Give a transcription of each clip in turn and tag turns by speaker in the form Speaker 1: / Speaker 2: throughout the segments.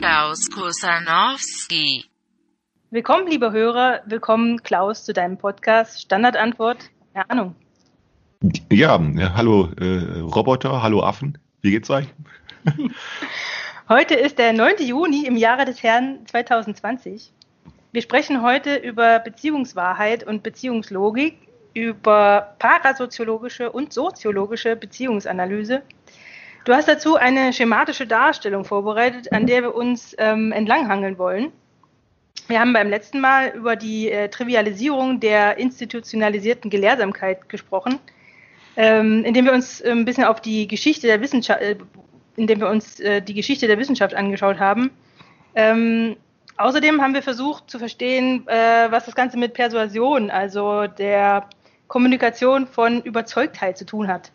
Speaker 1: Klaus Kusanowski.
Speaker 2: Willkommen, liebe Hörer. Willkommen, Klaus, zu deinem Podcast Standardantwort. Keine Ahnung.
Speaker 3: Ja, ja, hallo äh, Roboter, hallo Affen. Wie geht's euch?
Speaker 2: Heute ist der 9. Juni im Jahre des Herrn 2020. Wir sprechen heute über Beziehungswahrheit und Beziehungslogik, über parasoziologische und soziologische Beziehungsanalyse. Du hast dazu eine schematische Darstellung vorbereitet, an der wir uns ähm, entlanghangeln wollen. Wir haben beim letzten Mal über die äh, Trivialisierung der institutionalisierten Gelehrsamkeit gesprochen, ähm, indem wir uns äh, ein bisschen auf die Geschichte der Wissenschaft, äh, indem wir uns äh, die Geschichte der Wissenschaft angeschaut haben. Ähm, außerdem haben wir versucht zu verstehen, äh, was das Ganze mit Persuasion, also der Kommunikation von Überzeugtheit zu tun hat.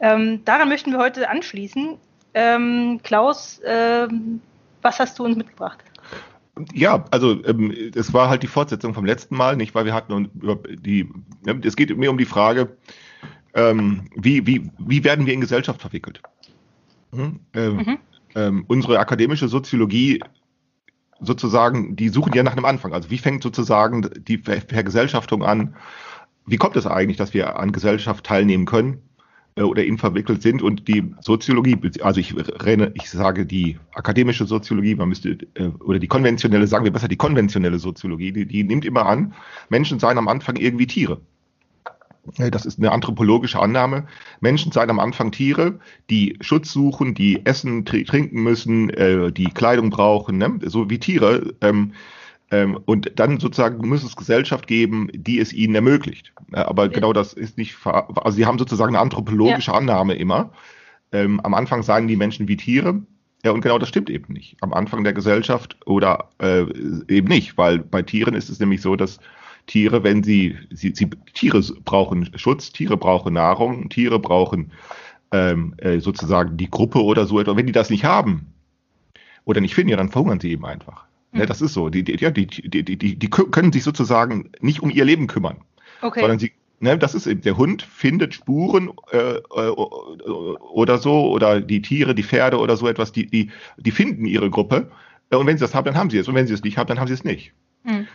Speaker 2: Ähm, daran möchten wir heute anschließen. Ähm, Klaus, ähm, was hast du uns mitgebracht?
Speaker 3: Ja, also ähm, es war halt die Fortsetzung vom letzten Mal, nicht, weil wir hatten über die, ne, es geht mir um die Frage, ähm, wie, wie, wie werden wir in Gesellschaft verwickelt? Hm? Ähm, mhm. ähm, unsere akademische Soziologie sozusagen, die suchen ja nach einem Anfang. Also wie fängt sozusagen die Ver Vergesellschaftung an? Wie kommt es eigentlich, dass wir an Gesellschaft teilnehmen können? Äh, oder in verwickelt sind und die Soziologie, also ich renne, ich sage die akademische Soziologie, man müsste, äh, oder die konventionelle, sagen wir besser die konventionelle Soziologie, die, die nimmt immer an, Menschen seien am Anfang irgendwie Tiere. Das ist eine anthropologische Annahme. Menschen seien am Anfang Tiere, die Schutz suchen, die essen, trinken müssen, äh, die Kleidung brauchen, ne? so wie Tiere. Ähm, und dann sozusagen muss es Gesellschaft geben, die es ihnen ermöglicht. Aber genau das ist nicht, also sie haben sozusagen eine anthropologische ja. Annahme immer. Ähm, am Anfang seien die Menschen wie Tiere. Ja, und genau das stimmt eben nicht. Am Anfang der Gesellschaft oder äh, eben nicht, weil bei Tieren ist es nämlich so, dass Tiere, wenn sie, sie, sie Tiere brauchen Schutz, Tiere brauchen Nahrung, Tiere brauchen ähm, äh, sozusagen die Gruppe oder so etwas. Wenn die das nicht haben oder nicht finden, ja, dann verhungern sie eben einfach. Mhm. Ja, das ist so. Die, die, ja, die, die, die, die können sich sozusagen nicht um ihr Leben kümmern. Okay. Sondern sie, ne, das ist eben, der Hund findet Spuren äh, äh, oder so, oder die Tiere, die Pferde oder so etwas, die, die, die finden ihre Gruppe. Und wenn sie das haben, dann haben sie es. Und wenn sie es nicht haben, dann haben sie es nicht. Mhm.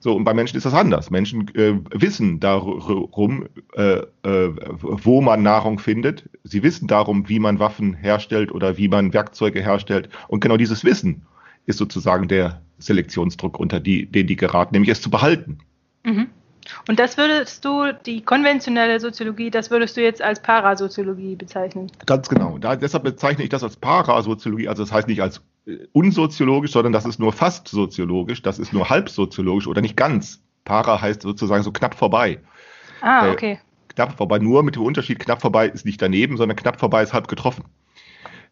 Speaker 3: So, und bei Menschen ist das anders. Menschen äh, wissen darum, äh, äh, wo man Nahrung findet. Sie wissen darum, wie man Waffen herstellt oder wie man Werkzeuge herstellt. Und genau dieses Wissen ist sozusagen der Selektionsdruck, unter die, den die geraten, nämlich es zu behalten.
Speaker 2: Mhm. Und das würdest du, die konventionelle Soziologie, das würdest du jetzt als Parasoziologie bezeichnen?
Speaker 3: Ganz genau. Da, deshalb bezeichne ich das als Parasoziologie, also das heißt nicht als äh, unsoziologisch, sondern das ist nur fast soziologisch, das ist nur halb soziologisch oder nicht ganz. Para heißt sozusagen so knapp vorbei.
Speaker 2: Ah, äh, okay.
Speaker 3: Äh, knapp vorbei, nur mit dem Unterschied, knapp vorbei ist nicht daneben, sondern knapp vorbei ist halb getroffen.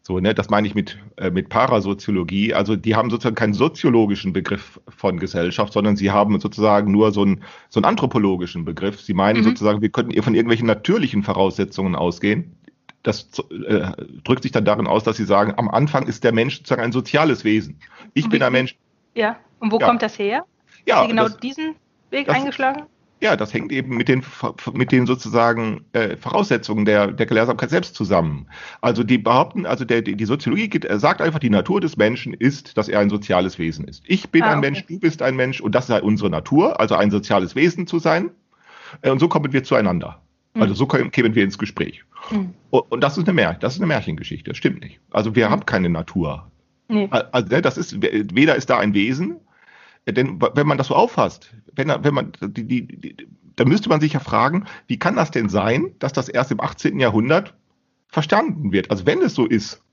Speaker 3: So, ne, das meine ich mit, äh, mit Parasoziologie. Also die haben sozusagen keinen soziologischen Begriff von Gesellschaft, sondern sie haben sozusagen nur so einen, so einen anthropologischen Begriff. Sie meinen mhm. sozusagen, wir könnten von irgendwelchen natürlichen Voraussetzungen ausgehen. Das äh, drückt sich dann darin aus, dass sie sagen, am Anfang ist der Mensch sozusagen ein soziales Wesen. Ich bin ein Mensch.
Speaker 2: Ja, und wo ja. kommt das her?
Speaker 3: Ja,
Speaker 2: Haben Sie genau das, diesen Weg das, eingeschlagen?
Speaker 3: Ja, das hängt eben mit den, mit den sozusagen äh, Voraussetzungen der, der Gelehrsamkeit selbst zusammen. Also die behaupten, also der, die Soziologie geht, sagt einfach, die Natur des Menschen ist, dass er ein soziales Wesen ist. Ich bin ah, ein okay. Mensch, du bist ein Mensch und das sei unsere Natur, also ein soziales Wesen zu sein. Äh, und so kommen wir zueinander. Mhm. Also so kämen wir ins Gespräch. Mhm. Und das ist eine Mär das ist eine Märchengeschichte, das stimmt nicht. Also wir mhm. haben keine Natur. Nee. Also ne, das ist, weder ist da ein Wesen, denn wenn man das so auffasst, wenn, wenn man, die, die, die, dann müsste man sich ja fragen, wie kann das denn sein, dass das erst im 18. Jahrhundert verstanden wird? Also wenn es so ist,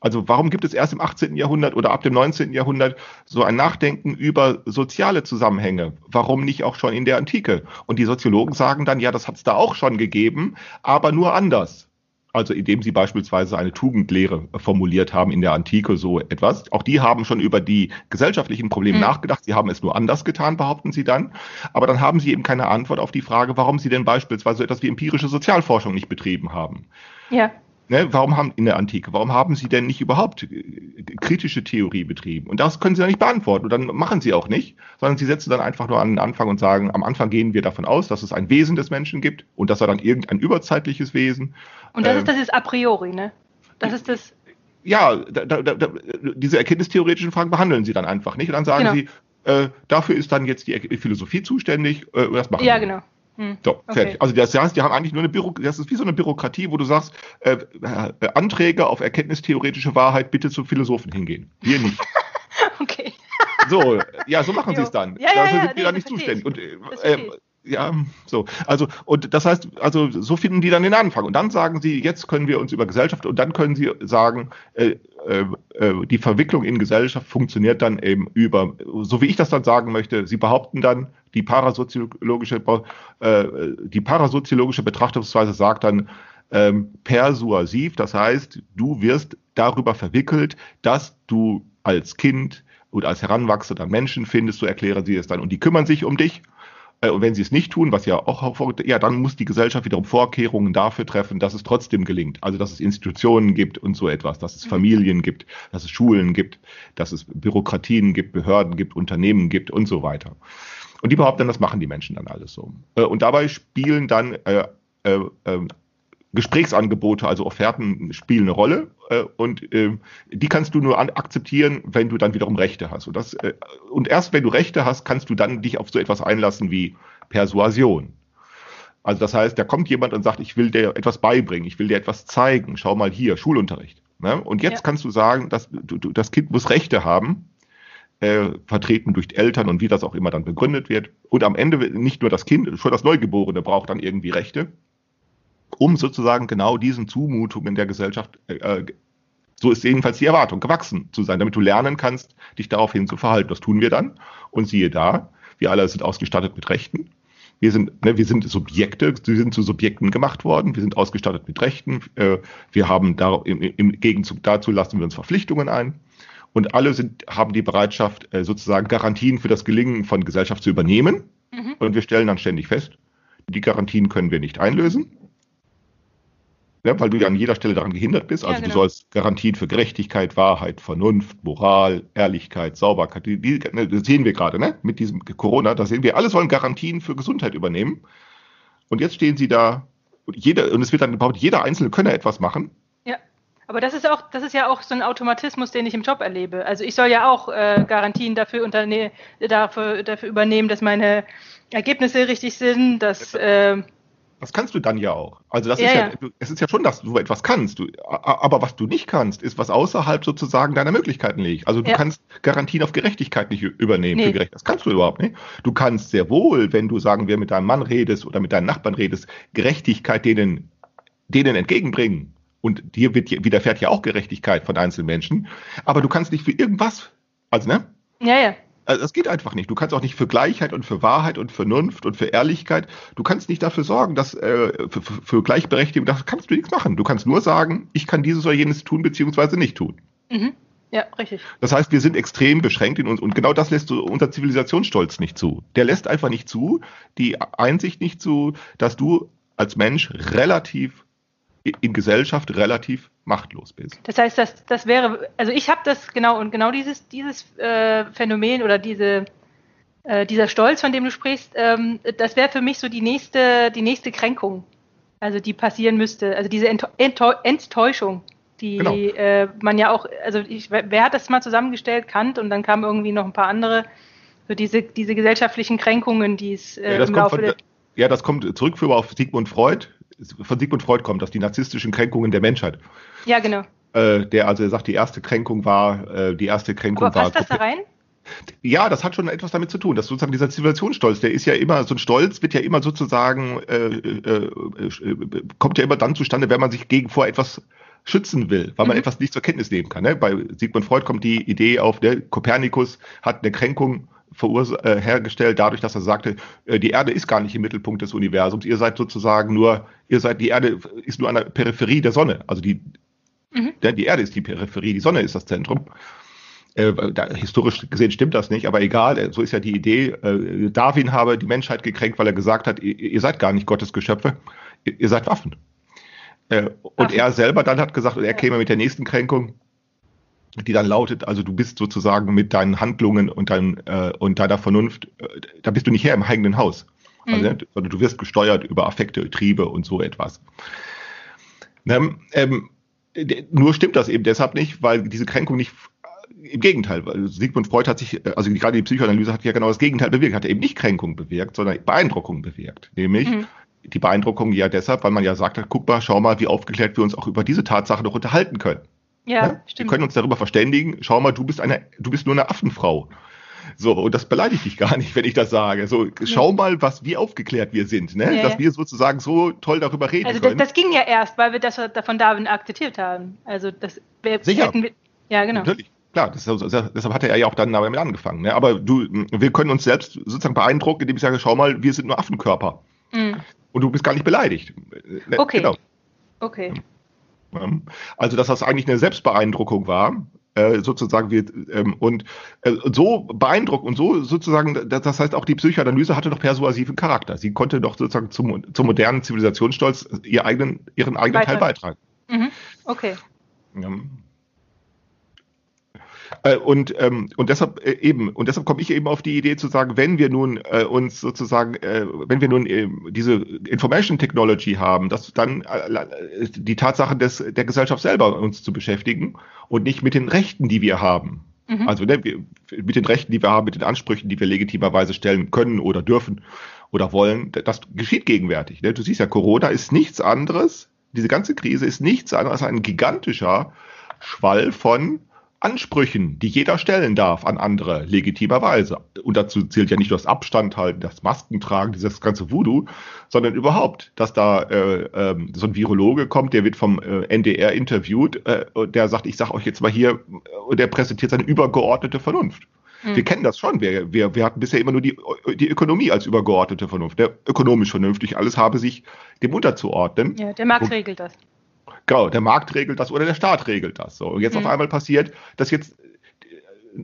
Speaker 3: also warum gibt es erst im 18. Jahrhundert oder ab dem 19. Jahrhundert so ein Nachdenken über soziale Zusammenhänge? Warum nicht auch schon in der Antike? Und die Soziologen sagen dann, ja, das hat es da auch schon gegeben, aber nur anders also indem sie beispielsweise eine Tugendlehre formuliert haben in der Antike, so etwas. Auch die haben schon über die gesellschaftlichen Probleme mhm. nachgedacht. Sie haben es nur anders getan, behaupten sie dann. Aber dann haben sie eben keine Antwort auf die Frage, warum sie denn beispielsweise etwas wie empirische Sozialforschung nicht betrieben haben.
Speaker 2: Ja.
Speaker 3: Ne, warum haben in der Antike, warum haben sie denn nicht überhaupt äh, kritische Theorie betrieben? Und das können sie ja nicht beantworten. Und dann machen sie auch nicht, sondern sie setzen dann einfach nur an den Anfang und sagen, am Anfang gehen wir davon aus, dass es ein Wesen des Menschen gibt und dass er dann irgendein überzeitliches Wesen.
Speaker 2: Und das
Speaker 3: ähm,
Speaker 2: ist das ist a priori, ne? Das ist das.
Speaker 3: ja, da, da, da, diese erkenntnistheoretischen Fragen behandeln sie dann einfach nicht. Und dann sagen
Speaker 2: Genau.
Speaker 3: sie, äh, dafür ist dann jetzt die Philosophie zuständig äh, das machen
Speaker 2: Ja,
Speaker 3: wir.
Speaker 2: genau. Hm.
Speaker 3: So,
Speaker 2: Okay.
Speaker 3: fertig. Also das heißt, die haben eigentlich nur eine Büro, das ist wie so eine Bürokratie, wo du sagst, äh, äh, Anträge auf erkenntnistheoretische Wahrheit bitte zu Philosophen hingehen. Wir nicht.
Speaker 2: Okay.
Speaker 3: So, ja, so machen sie es dann.
Speaker 2: Ja, ja,
Speaker 3: Dafür
Speaker 2: ja,
Speaker 3: sind wir
Speaker 2: nee,
Speaker 3: dann nicht zuständig. Und äh, äh,
Speaker 2: verstehe
Speaker 3: ja, so. Also, und das heißt, also so finden die dann den Anfang. Und dann sagen sie, jetzt können wir uns über Gesellschaft und dann können sie sagen, äh, äh, äh, die Verwicklung in Gesellschaft funktioniert dann eben über, so wie ich das dann sagen möchte, sie behaupten dann, die parasoziologische, äh, die parasoziologische Betrachtungsweise sagt dann, ähm, persuasiv, das heißt, du wirst darüber verwickelt, dass du als Kind oder als heranwachsender Menschen findest, so erklären sie es dann. Und die kümmern sich um dich. Äh, Und wenn sie es nicht tun, was ja auch ja, dann muss die Gesellschaft wiederum Vorkehrungen dafür treffen, dass es trotzdem gelingt. Also, dass es Institutionen gibt und so etwas, dass es Familien gibt, dass es Schulen gibt, dass es Bürokratien gibt, Behörden gibt, Unternehmen gibt und so weiter. Und die behaupten, das machen die Menschen dann alles so. Äh, Und dabei spielen dann äh, äh, äh, Gesprächsangebote, also Offerten spielen eine Rolle äh, und äh, die kannst du nur akzeptieren, wenn du dann wiederum Rechte hast. Und, das, äh, und erst wenn du Rechte hast, kannst du dann dich auf so etwas einlassen wie Persuasion. Also das heißt, da kommt jemand und sagt, ich will dir etwas beibringen, ich will dir etwas zeigen, schau mal hier, Schulunterricht. Ne? Und jetzt
Speaker 2: Ja.
Speaker 3: kannst du sagen, dass du, das Kind muss Rechte haben, äh, vertreten durch Eltern und wie das auch immer dann begründet wird. Und am Ende nicht nur das Kind, schon das Neugeborene braucht dann irgendwie Rechte, um sozusagen genau diesen Zumutungen der Gesellschaft, äh, äh, so ist jedenfalls die Erwartung, gewachsen zu sein, damit du lernen kannst, dich daraufhin zu verhalten. Das tun wir dann. Und siehe da, wir alle sind ausgestattet mit Rechten. Wir sind, ne, wir sind Subjekte, wir sind zu Subjekten gemacht worden, wir sind ausgestattet mit Rechten, äh, wir haben da, im, im Gegenzug dazu lassen wir uns Verpflichtungen ein. Und alle sind, haben die Bereitschaft, äh, sozusagen Garantien für das Gelingen von Gesellschaft zu übernehmen.
Speaker 2: Mhm.
Speaker 3: Und wir stellen dann ständig fest, die Garantien können wir nicht einlösen. Ja, weil du ja an jeder Stelle daran gehindert bist.
Speaker 2: Ja,
Speaker 3: Also du
Speaker 2: genau.
Speaker 3: sollst Garantien für Gerechtigkeit, Wahrheit, Vernunft, Moral, Ehrlichkeit, Sauberkeit, die, die, ne, das sehen wir gerade, ne? Mit diesem Corona, da sehen wir, alle sollen Garantien für Gesundheit übernehmen. Und jetzt stehen sie da, und jeder, und es wird dann behauptet, jeder Einzelne könne etwas machen.
Speaker 2: Aber das ist auch, das ist ja auch so ein Automatismus, den ich im Job erlebe. Also ich soll ja auch äh, Garantien dafür, dafür, dafür übernehmen, dass meine Ergebnisse richtig sind, dass äh,
Speaker 3: Das kannst du dann ja auch. Also das
Speaker 2: Ja,
Speaker 3: ist ja,
Speaker 2: ja.
Speaker 3: es ist ja schon, dass du etwas kannst. Du, aber was du nicht kannst, ist, was außerhalb sozusagen deiner Möglichkeiten liegt. Also du
Speaker 2: Ja.
Speaker 3: kannst Garantien auf Gerechtigkeit nicht übernehmen.
Speaker 2: Nee.
Speaker 3: Für Gerecht. Das kannst du überhaupt nicht. Du kannst sehr wohl, wenn du sagen wir mit deinem Mann redest oder mit deinen Nachbarn redest, Gerechtigkeit denen, denen entgegenbringen. Und dir wird, widerfährt ja auch Gerechtigkeit von einzelnen Menschen. Aber du kannst nicht für irgendwas, also ne?
Speaker 2: ja, ja.
Speaker 3: Also das geht einfach nicht. Du kannst auch nicht für Gleichheit und für Wahrheit und Vernunft und für Ehrlichkeit, du kannst nicht dafür sorgen, dass äh, für, für Gleichberechtigung, da kannst du nichts machen. Du kannst nur sagen, ich kann dieses oder jenes tun beziehungsweise nicht tun.
Speaker 2: Mhm. Ja, richtig.
Speaker 3: Das heißt, wir sind extrem beschränkt in uns und genau das lässt unser Zivilisationsstolz nicht zu. Der lässt einfach nicht zu, die Einsicht nicht zu, dass du als Mensch relativ in Gesellschaft relativ machtlos bist.
Speaker 2: Das heißt, das, das wäre, also ich habe das genau und genau dieses, dieses äh, Phänomen oder diese, äh, dieser Stolz, von dem du sprichst, ähm, das wäre für mich so die nächste, die nächste Kränkung, also die passieren müsste, also diese Enttäuschung, die
Speaker 3: Genau.
Speaker 2: äh, man ja auch, also ich, wer hat das mal zusammengestellt? Kant und dann kamen irgendwie noch ein paar andere, so diese, diese gesellschaftlichen Kränkungen, die es äh,
Speaker 3: Ja,
Speaker 2: im Laufe
Speaker 3: von,
Speaker 2: der,
Speaker 3: ja, das kommt zurückführbar auf Sigmund Freud. Von Sigmund Freud kommt das, die narzisstischen Kränkungen der Menschheit.
Speaker 2: ja genau.
Speaker 3: Äh, der also er sagt, die erste Kränkung war, äh, die erste Kränkung
Speaker 2: Aber
Speaker 3: war.
Speaker 2: passt das da rein?
Speaker 3: Ja, das hat schon etwas damit zu tun. dass sozusagen dieser Zivilisationsstolz, der ist ja immer, so ein Stolz wird ja immer sozusagen, äh, äh, kommt ja immer dann zustande, wenn man sich gegen vor etwas schützen will, weil man
Speaker 2: Mhm.
Speaker 3: etwas nicht zur Kenntnis nehmen kann. Ne? Bei Sigmund Freud kommt die Idee auf, der Kopernikus hat eine Kränkung äh, hergestellt, dadurch, dass er sagte, äh, die Erde ist gar nicht im Mittelpunkt des Universums, ihr seid sozusagen nur, ihr seid, die Erde ist nur an der Peripherie der Sonne. Also die,
Speaker 2: Mhm.
Speaker 3: der, die Erde ist die Peripherie, die Sonne ist das Zentrum. Äh, da, historisch gesehen stimmt das nicht, aber egal, äh, so ist ja die Idee. Äh, Darwin habe die Menschheit gekränkt, weil er gesagt hat, ihr, ihr seid gar nicht Gottes Geschöpfe, ihr, ihr seid Waffen. Äh, und
Speaker 2: Ach.
Speaker 3: er selber dann hat gesagt, und er käme mit der nächsten Kränkung, die dann lautet, also du bist sozusagen mit deinen Handlungen und, dein, äh, und deiner Vernunft, äh, da bist du nicht Herr im eigenen Haus, also,
Speaker 2: Mhm.
Speaker 3: ne, sondern du wirst gesteuert über Affekte, Triebe und so etwas. Ne, ähm, nur stimmt das eben deshalb nicht, weil diese Kränkung nicht im Gegenteil, weil Sigmund Freud hat sich, also gerade die Psychoanalyse hat ja genau das Gegenteil bewirkt, hat eben nicht Kränkung bewirkt, sondern Beeindruckung bewirkt. Nämlich
Speaker 2: Mhm.
Speaker 3: die Beeindruckung ja deshalb, weil man ja sagt, guck mal, schau mal, wie aufgeklärt wir uns auch über diese Tatsache noch unterhalten können.
Speaker 2: Ja,
Speaker 3: Ja? Wir
Speaker 2: stimmt.
Speaker 3: können uns darüber verständigen, schau mal, du bist eine, du bist nur eine Affenfrau. So, und das beleidigt dich gar nicht, wenn ich das sage. So, schau mal, was, wie aufgeklärt wir sind, ne?
Speaker 2: Ja,
Speaker 3: Dass wir sozusagen so toll darüber reden
Speaker 2: Also das,
Speaker 3: können.
Speaker 2: das ging ja erst, weil wir das von Darwin akzeptiert haben. Also das wir,
Speaker 3: Sicher.
Speaker 2: hätten wir, ja genau.
Speaker 3: Natürlich, klar, das deshalb hat er ja auch dann damit angefangen. Ne? Aber du, wir können uns selbst sozusagen beeindrucken, indem ich sage, schau mal, wir sind nur Affenkörper.
Speaker 2: Mhm.
Speaker 3: Und du bist gar nicht beleidigt. Ne?
Speaker 2: Okay.
Speaker 3: Genau.
Speaker 2: Okay.
Speaker 3: Ja. Also, dass das eigentlich eine Selbstbeeindruckung war, äh, sozusagen wird, ähm, und äh, so beeindruckt und so sozusagen, das, heißt auch die Psychoanalyse hatte doch persuasiven Charakter. Sie konnte doch sozusagen zum, zum modernen Zivilisationsstolz ihr eigenen, ihren eigenen Teil
Speaker 2: Beitrag.
Speaker 3: beitragen.
Speaker 2: Mhm. Okay.
Speaker 3: Ja. Äh, Und, ähm, und deshalb äh, eben, und deshalb komme ich eben auf die Idee zu sagen, wenn wir nun äh, uns sozusagen, äh, wenn wir nun äh, diese Information Technology haben, dass dann äh, die Tatsache des, der Gesellschaft selber uns zu beschäftigen und nicht mit den Rechten, die wir haben.
Speaker 2: Mhm.
Speaker 3: Also ne, wir, mit den Rechten, die wir haben, mit den Ansprüchen, die wir legitimerweise stellen können oder dürfen oder wollen, das geschieht gegenwärtig. Ne? Du siehst ja, Corona ist nichts anderes, diese ganze Krise ist nichts anderes als ein gigantischer Schwall von Ansprüchen, die jeder stellen darf an andere, legitimerweise. Und dazu zählt ja nicht nur das Abstand halten, das Maskentragen, dieses ganze Voodoo, sondern überhaupt, dass da äh, ähm, so ein Virologe kommt, der wird vom äh, NDR interviewt, äh, und der sagt, ich sag euch jetzt mal hier, äh, und der präsentiert seine übergeordnete Vernunft.
Speaker 2: Mhm.
Speaker 3: Wir kennen das schon. Wir, wir, wir hatten bisher immer nur die, die Ökonomie als übergeordnete Vernunft. Der ökonomisch vernünftig, alles habe sich dem unterzuordnen.
Speaker 2: Ja, der
Speaker 3: Wo-
Speaker 2: regelt das.
Speaker 3: Genau, der Markt regelt das oder der Staat regelt das. So. Und jetzt
Speaker 2: Mhm.
Speaker 3: auf einmal passiert, dass jetzt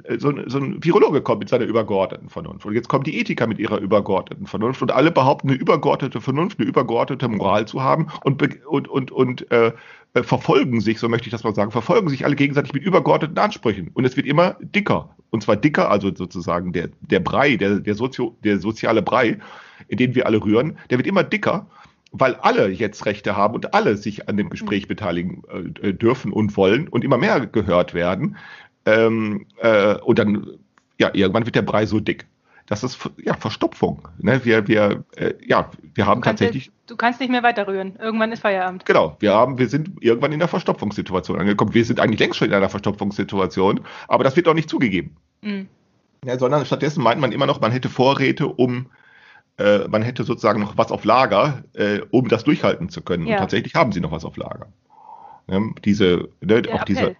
Speaker 3: äh, so ein, so ein Virologe kommt mit seiner übergeordneten Vernunft. Und jetzt kommt die Ethiker mit ihrer übergeordneten Vernunft. Und alle behaupten, eine übergeordnete Vernunft, eine übergeordnete Moral zu haben und, und, und, und äh, äh, verfolgen sich, so möchte ich das mal sagen, verfolgen sich alle gegenseitig mit übergeordneten Ansprüchen. Und es wird immer dicker. Und zwar dicker, also sozusagen der, der Brei, der, der, Sozio, der soziale Brei, in den wir alle rühren, der wird immer dicker weil alle jetzt Rechte haben und alle sich an dem Gespräch beteiligen äh, dürfen und wollen und immer mehr gehört werden. Ähm, äh, und dann, ja, irgendwann wird der Brei so dick. Das ist ja Verstopfung. Ne? Wir, wir, äh, ja, wir haben
Speaker 2: Du kannst,
Speaker 3: tatsächlich,
Speaker 2: jetzt- du kannst nicht mehr weiterrühren. Irgendwann ist Feierabend.
Speaker 3: genau, wir haben, wir sind irgendwann in der Verstopfungssituation angekommen. Wir sind eigentlich längst schon in einer Verstopfungssituation, aber das wird auch nicht zugegeben.
Speaker 2: Mhm.
Speaker 3: Ja, sondern stattdessen meint man immer noch, man hätte Vorräte, um äh, man hätte sozusagen noch was auf Lager, äh, um das durchhalten zu können.
Speaker 2: Ja.
Speaker 3: Und tatsächlich haben sie noch was auf Lager. Ja, diese, ne,
Speaker 2: Der
Speaker 3: auch dieser,
Speaker 2: Appell.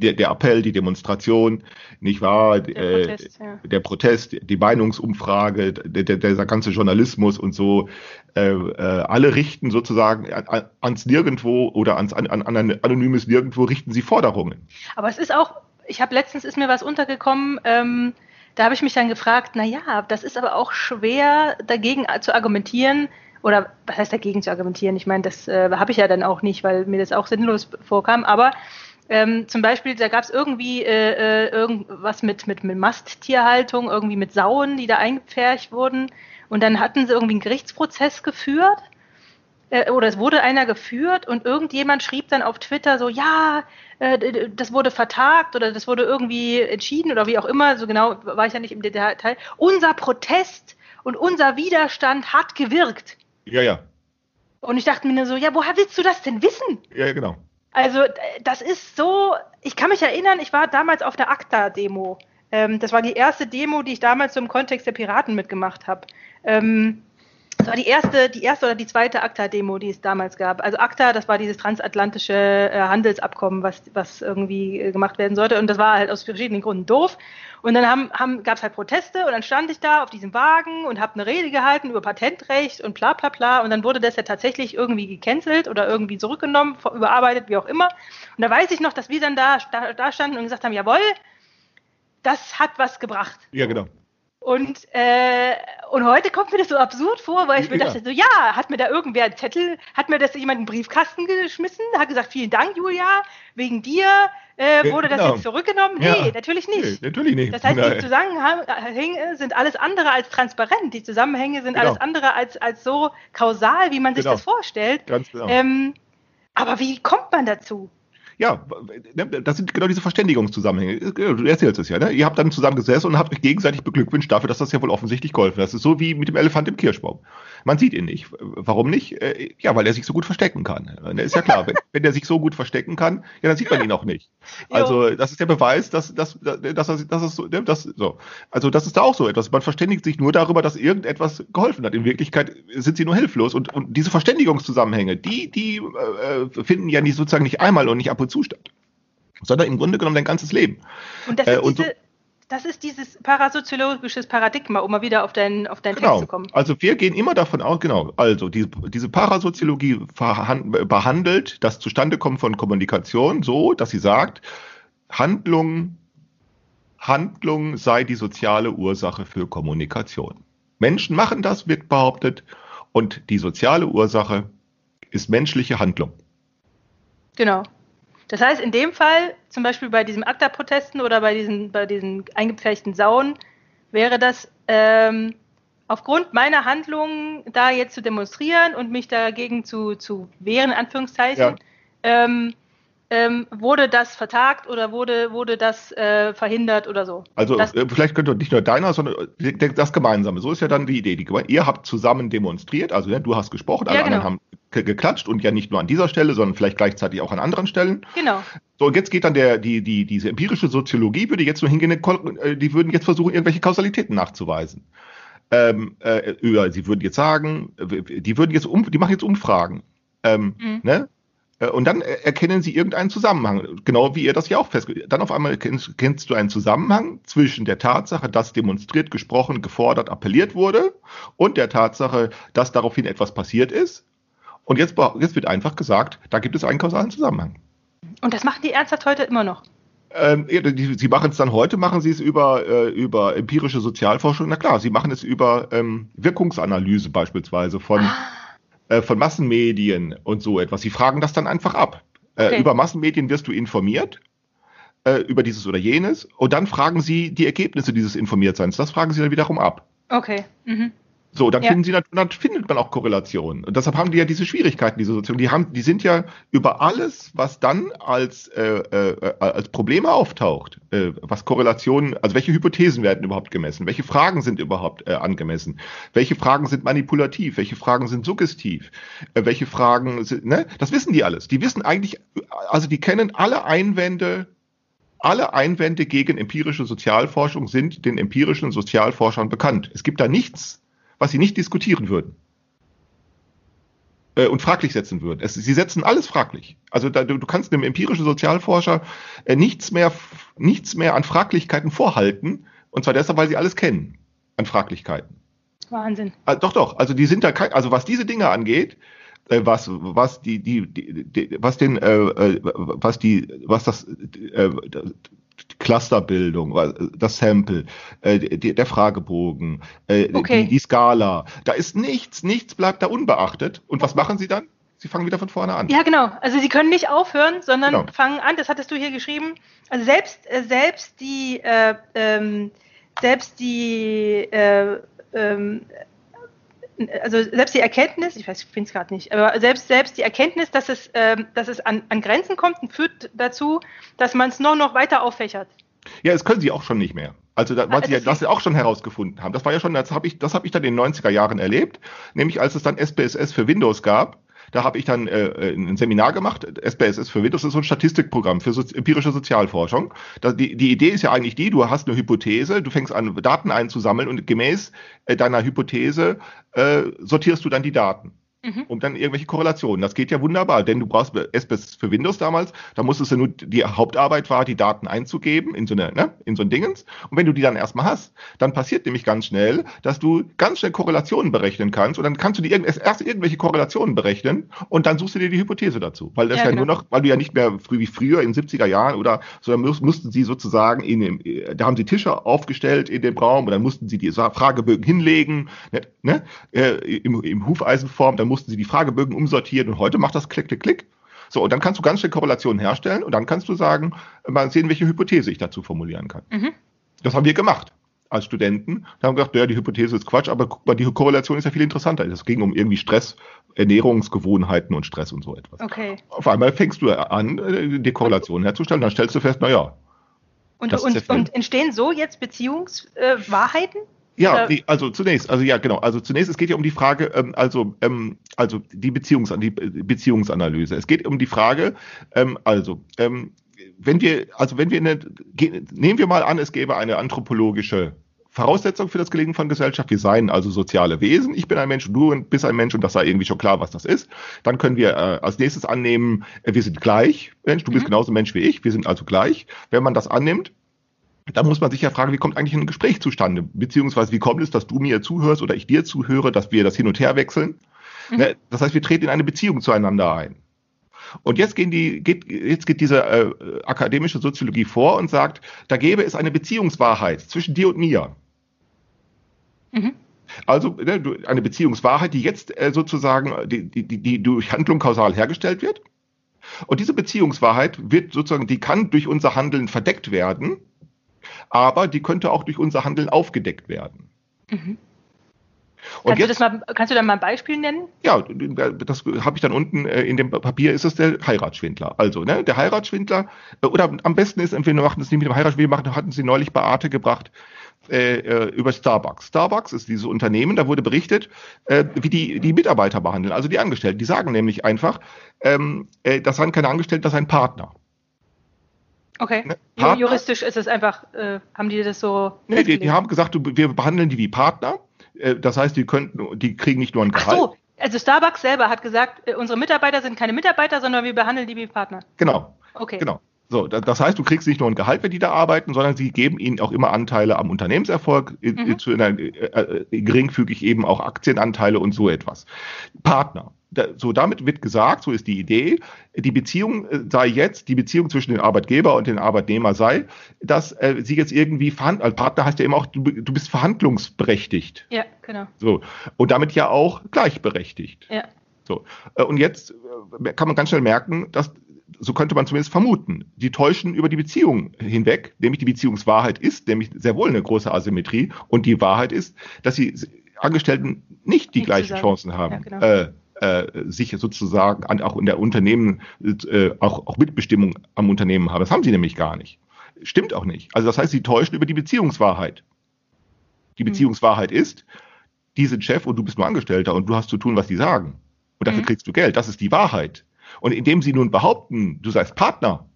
Speaker 3: der, der Appell, die Demonstration, nicht wahr?
Speaker 2: Der
Speaker 3: äh,
Speaker 2: Protest, ja.
Speaker 3: der Protest, die Meinungsumfrage, der, der, dieser ganze Journalismus und so, äh, äh, alle richten sozusagen an, an- ans Nirgendwo oder ans an, an ein anonymes Nirgendwo richten sie Forderungen.
Speaker 2: Aber es ist auch, ich habe letztens ist mir was untergekommen, ähm, da habe ich mich dann gefragt, na ja, das ist aber auch schwer dagegen zu argumentieren oder was heißt dagegen zu argumentieren? Ich meine, das äh, habe ich ja dann auch nicht, weil mir das auch sinnlos vorkam. Aber ähm, zum Beispiel, da gab es irgendwie äh, äh, irgendwas mit, mit, mit Masttierhaltung, irgendwie mit Sauen, die da eingepfercht wurden. Und dann hatten sie irgendwie einen Gerichtsprozess geführt oder es wurde einer geführt und irgendjemand schrieb dann auf Twitter so, ja, äh, das wurde vertagt oder das wurde irgendwie entschieden oder wie auch immer, so genau war ich ja nicht im Detail. Unser Protest und unser Widerstand hat gewirkt.
Speaker 3: Ja, ja,
Speaker 2: Und ich dachte mir nur so, ja, woher willst du das denn wissen?
Speaker 3: ja, ja, genau.
Speaker 2: Also das ist so, ich kann mich erinnern, ich war damals auf der ACTA-Demo. Ähm, das war die erste Demo, die ich damals so im Kontext der Piraten mitgemacht habe. Ähm, das war die erste, die erste oder die zweite ACTA-Demo, die es damals gab. Also ACTA, das war dieses transatlantische äh, Handelsabkommen, was, was irgendwie äh, gemacht werden sollte. Und das war halt aus verschiedenen Gründen doof. Und dann haben, haben, gab es halt Proteste und dann stand ich da auf diesem Wagen und habe eine Rede gehalten über Patentrecht und bla bla bla. Und dann wurde das ja tatsächlich irgendwie gecancelt oder irgendwie zurückgenommen, überarbeitet, wie auch immer. Und da weiß ich noch, dass wir dann da, da, da standen und gesagt haben, jawohl, das hat was gebracht.
Speaker 3: Ja, genau.
Speaker 2: Und, äh, und heute kommt mir das so absurd vor, weil ich mir
Speaker 3: Ja.
Speaker 2: dachte, so ja, hat mir da irgendwer einen Zettel, hat mir das jemand in den Briefkasten geschmissen, hat gesagt, vielen Dank, Julia, wegen dir äh, wurde das
Speaker 3: genau.
Speaker 2: jetzt zurückgenommen?
Speaker 3: Ja.
Speaker 2: Nee, natürlich nicht.
Speaker 3: Nee, natürlich nicht.
Speaker 2: Das heißt, die
Speaker 3: Nein.
Speaker 2: Zusammenhänge sind alles andere als transparent. Die Zusammenhänge sind
Speaker 3: Genau.
Speaker 2: alles andere als, als so kausal, wie man sich
Speaker 3: Genau.
Speaker 2: das vorstellt.
Speaker 3: Ganz genau.
Speaker 2: Ähm, aber wie kommt man dazu?
Speaker 3: Ja, ne, das sind genau diese Verständigungszusammenhänge. Du erzählst es ja, ne? Ihr habt dann zusammen gesessen und habt euch gegenseitig beglückwünscht dafür, dass das ja wohl offensichtlich geholfen hat. Das ist so wie mit dem Elefant im Kirschbaum. Man sieht ihn nicht. Warum nicht? Äh, Ja, weil er sich so gut verstecken kann. Ne, Ist ja klar, wenn, wenn er sich so gut verstecken kann, ja, dann sieht man ihn auch nicht. Also, das ist der Beweis, dass, dass, dass, dass, dass so, ne, das, so. Also, das ist da auch so etwas. Man verständigt sich nur darüber, dass irgendetwas geholfen hat. In Wirklichkeit sind sie nur hilflos. Und, und diese Verständigungszusammenhänge, die, die äh, finden ja nicht sozusagen nicht einmal und nicht ab und zu statt, sondern im Grunde genommen dein ganzes Leben.
Speaker 2: Und das,
Speaker 3: Äh,
Speaker 2: ist,
Speaker 3: und
Speaker 2: diese, das ist dieses parasoziologisches Paradigma, um mal wieder auf deinen, auf deinen Text
Speaker 3: Genau.
Speaker 2: zu kommen.
Speaker 3: Also wir gehen immer davon aus, genau, also diese, diese Parasoziologie behandelt das Zustandekommen von Kommunikation so, dass sie sagt, Handlung, Handlung sei die soziale Ursache für Kommunikation. Menschen machen das, wird behauptet, und die soziale Ursache ist menschliche Handlung.
Speaker 2: Genau. Das heißt, in dem Fall, zum Beispiel bei diesem ACTA-Protesten oder bei diesen, bei diesen eingepferchten Sauen, wäre das ähm, aufgrund meiner Handlungen, da jetzt zu demonstrieren und mich dagegen zu, zu wehren, in Anführungszeichen,
Speaker 3: Ja.
Speaker 2: ähm, ähm, wurde das vertagt oder wurde, wurde das äh, verhindert oder so.
Speaker 3: Also
Speaker 2: das,
Speaker 3: äh, vielleicht könnte nicht nur deiner, sondern äh, das Gemeinsame. So ist ja dann die Idee. Die, ihr habt zusammen demonstriert, also ne, du hast gesprochen, alle
Speaker 2: Ja, genau.
Speaker 3: anderen haben ge- geklatscht und ja nicht nur an dieser Stelle, sondern vielleicht gleichzeitig auch an anderen Stellen.
Speaker 2: genau.
Speaker 3: So, und jetzt geht dann der, die, die, diese empirische Soziologie würde jetzt so hingehen, äh, die würden jetzt versuchen, irgendwelche Kausalitäten nachzuweisen. Ähm, äh, sie würden jetzt sagen, die würden jetzt um, die machen jetzt Umfragen. Ähm,
Speaker 2: Mhm.
Speaker 3: ne? Äh, Und dann äh, erkennen sie irgendeinen Zusammenhang, genau wie ihr das ja auch festgestellt Dann auf einmal kennst, kennst du einen Zusammenhang zwischen der Tatsache, dass demonstriert, gesprochen, gefordert, appelliert wurde und der Tatsache, dass daraufhin etwas passiert ist. Und jetzt, jetzt wird einfach gesagt, da gibt es einen kausalen Zusammenhang.
Speaker 2: Und das machen die ernsthaft heute immer noch.
Speaker 3: Ähm, sie machen es dann heute, machen sie es über, äh, über empirische Sozialforschung. Na klar, sie machen es über ähm, Wirkungsanalyse beispielsweise von,
Speaker 2: Ah.
Speaker 3: Äh, von Massenmedien und so etwas. Sie fragen das dann einfach ab. Äh,
Speaker 2: Okay.
Speaker 3: Über Massenmedien wirst du informiert, äh, über dieses oder jenes, und dann fragen sie die Ergebnisse dieses Informiertseins. Das fragen sie dann wiederum ab.
Speaker 2: Okay. Mhm.
Speaker 3: So, dann
Speaker 2: Ja.
Speaker 3: finden sie dann, dann findet man auch Korrelationen. Und deshalb haben die ja diese Schwierigkeiten, diese Soziologen. Die haben, die sind ja über alles, was dann als, äh, äh, als Probleme auftaucht, äh, was Korrelationen, also welche Hypothesen werden überhaupt gemessen, welche Fragen sind überhaupt äh, angemessen, welche Fragen sind manipulativ, welche Fragen sind suggestiv, äh, welche Fragen sind, ne? Das wissen die alles. Die wissen eigentlich, also die kennen alle Einwände alle Einwände gegen empirische Sozialforschung sind den empirischen Sozialforschern bekannt. Es gibt da nichts, was sie nicht diskutieren würden äh, und fraglich setzen würden. Es, sie setzen alles fraglich. Also da, du, du kannst einem empirischen Sozialforscher äh, nichts mehr, nichts mehr an Fraglichkeiten vorhalten. Und zwar deshalb, weil sie alles kennen an Fraglichkeiten.
Speaker 2: Wahnsinn.
Speaker 3: Ah, doch, doch. Also die sind da kein, also was diese Dinge angeht, äh, was was die die, die, die was den äh, äh, was die was das Clusterbildung, was- das Sample, äh, die, der Fragebogen, äh,
Speaker 2: Okay.
Speaker 3: die, die Skala, da ist nichts, nichts bleibt da unbeachtet. Und was machen sie dann? Sie fangen wieder von vorne an.
Speaker 2: Ja, genau. Also sie können nicht aufhören, sondern
Speaker 3: Genau.
Speaker 2: fangen an, das hattest du hier geschrieben. Also selbst, äh, selbst die, äh, ähm, selbst die, äh, ähm, also selbst die Erkenntnis, ich weiß, ich finde es gerade nicht, aber selbst, selbst die Erkenntnis, dass es, ähm, dass es an, an Grenzen kommt, führt dazu, dass man es nur noch weiter auffächert.
Speaker 3: Ja, das können sie auch schon nicht mehr. Also da, was
Speaker 2: Ah,
Speaker 3: sie ja,
Speaker 2: das
Speaker 3: auch schon herausgefunden haben. Das war ja schon, das habe ich, das habe ich dann in den 90er Jahren erlebt, nämlich als es dann SPSS für Windows gab. Da habe ich dann äh, ein Seminar gemacht. SPSS für Windows ist so ein Statistikprogramm für so, empirische Sozialforschung. Da, die, die Idee ist ja eigentlich die, du hast eine Hypothese, du fängst an, Daten einzusammeln und gemäß äh, deiner Hypothese äh, sortierst du dann die Daten. Mhm. Und dann irgendwelche Korrelationen. Das geht ja wunderbar, denn du brauchst SPS für Windows damals, da musstest du nur, die Hauptarbeit war, die Daten einzugeben in so eine, ne, in so ein Dingens. Und wenn du die dann erstmal hast, dann passiert nämlich ganz schnell, dass du ganz schnell Korrelationen berechnen kannst und dann kannst du die erst irgendwelche Korrelationen berechnen und dann suchst du dir die Hypothese dazu. Weil das ja, ja genau. nur noch, weil du ja nicht mehr früh wie früher in den 70er Jahren oder so, dann mussten sie sozusagen in dem, da haben sie Tische aufgestellt in dem Raum und dann mussten sie die Fragebögen hinlegen, ne, ne, äh, im, im Hufeisenform, dann mussten sie die Fragebögen umsortieren und heute macht das Klick, Klick, Klick. So, und dann kannst du ganz schnell Korrelationen herstellen und dann kannst du sagen, mal sehen, welche Hypothese ich dazu formulieren kann. Mhm. Das haben wir gemacht als Studenten. Da haben wir gedacht, ja, die Hypothese ist Quatsch, aber guck mal, die Korrelation ist ja viel interessanter. Es ging um irgendwie Stress, Ernährungsgewohnheiten und Stress und so etwas.
Speaker 2: Okay.
Speaker 3: Auf einmal fängst du an, äh, die Korrelation herzustellen, dann stellst du fest, naja.
Speaker 2: Und, und, und entstehen so jetzt Beziehungswahrheiten? Äh,
Speaker 3: ja, nee, also zunächst, also ja, genau. Also zunächst, es geht ja um die Frage, ähm, also, ähm, also die, Beziehungs die Beziehungsanalyse. Es geht um die Frage, ähm, also, ähm, wenn wir, also wenn wir eine, nehmen wir mal an, es gäbe eine anthropologische Voraussetzung für das Gelingen von Gesellschaft. Wir seien also soziale Wesen. Ich bin ein Mensch und du bist ein Mensch und das sei irgendwie schon klar, was das ist. Dann können wir äh, als nächstes annehmen, äh, wir sind gleich. Mensch, du bist mhm. genauso Mensch wie ich. Wir sind also gleich. Wenn man das annimmt, da muss man sich ja fragen, wie kommt eigentlich ein Gespräch zustande? Beziehungsweise wie kommt es, dass du mir zuhörst oder ich dir zuhöre, dass wir das hin und her wechseln? Mhm. Ne, das heißt, wir treten in eine Beziehung zueinander ein. Und jetzt, gehen die, geht, jetzt geht diese äh, akademische Soziologie vor und sagt, da gäbe es eine Beziehungswahrheit zwischen dir und mir. Mhm. Also ne, eine Beziehungswahrheit, die jetzt äh, sozusagen die, die, die durch Handlung kausal hergestellt wird. Und diese Beziehungswahrheit wird sozusagen, die kann durch unser Handeln verdeckt werden aber die könnte auch durch unser Handeln aufgedeckt werden. Mhm.
Speaker 2: Kannst, jetzt, du mal, kannst, du da mal ein Beispiel nennen?
Speaker 3: Ja, das habe ich dann unten äh, in dem Papier, ist es der Heiratsschwindler. Also, ne, der Heiratsschwindler, äh, oder am besten ist, wir machen das nicht mit dem Heiratsschwindler, machen, hatten sie neulich bei Arte gebracht, äh, äh, über Starbucks. Starbucks ist dieses Unternehmen, da wurde berichtet, äh, wie die, die Mitarbeiter behandeln, also die Angestellten. Die sagen nämlich einfach, ähm, äh, das seien keine Angestellten, das seien Partner.
Speaker 2: Okay. Ne? Partner, Juristisch ist es einfach, äh, haben die das so.
Speaker 3: Nee, die, die, haben gesagt, wir behandeln die wie Partner. Äh, das heißt, die könnten, die kriegen nicht nur ein Gehalt. Ach so,
Speaker 2: also Starbucks selber hat gesagt, äh, unsere Mitarbeiter sind keine Mitarbeiter, sondern wir behandeln die wie Partner.
Speaker 3: Genau. Okay. Genau. So, das heißt, du kriegst nicht nur ein Gehalt, wenn die da arbeiten, sondern sie geben ihnen auch immer Anteile am Unternehmenserfolg, mhm. zu einer, äh, äh, geringfügig eben auch Aktienanteile und so etwas. Partner so damit wird gesagt, so ist die Idee, die Beziehung äh, sei jetzt, die Beziehung zwischen dem Arbeitgeber und dem Arbeitnehmer sei, dass äh, sie jetzt irgendwie verhandeln, als Partner heißt ja immer auch, du, du bist verhandlungsberechtigt.
Speaker 2: Ja, genau.
Speaker 3: So. Und damit ja auch gleichberechtigt.
Speaker 2: Ja.
Speaker 3: So. Äh, und jetzt äh, kann man ganz schnell merken, dass so könnte man zumindest vermuten. Die täuschen über die Beziehung hinweg, nämlich die Beziehungswahrheit ist, nämlich sehr wohl eine große Asymmetrie. Und die Wahrheit ist, dass die Angestellten nicht die nicht gleichen Chancen haben. Ja, genau. äh, äh, sich sozusagen an, auch in der Unternehmen äh, auch, auch Mitbestimmung am Unternehmen haben. Das haben sie nämlich gar nicht. Stimmt auch nicht. Also das heißt, sie täuschen über die Beziehungswahrheit. Die hm. Beziehungswahrheit ist, die sind Chef und du bist nur Angestellter und du hast zu tun, was die sagen. Und dafür mhm. kriegst du Geld. Das ist die Wahrheit. Und indem sie nun behaupten, du seist Partner,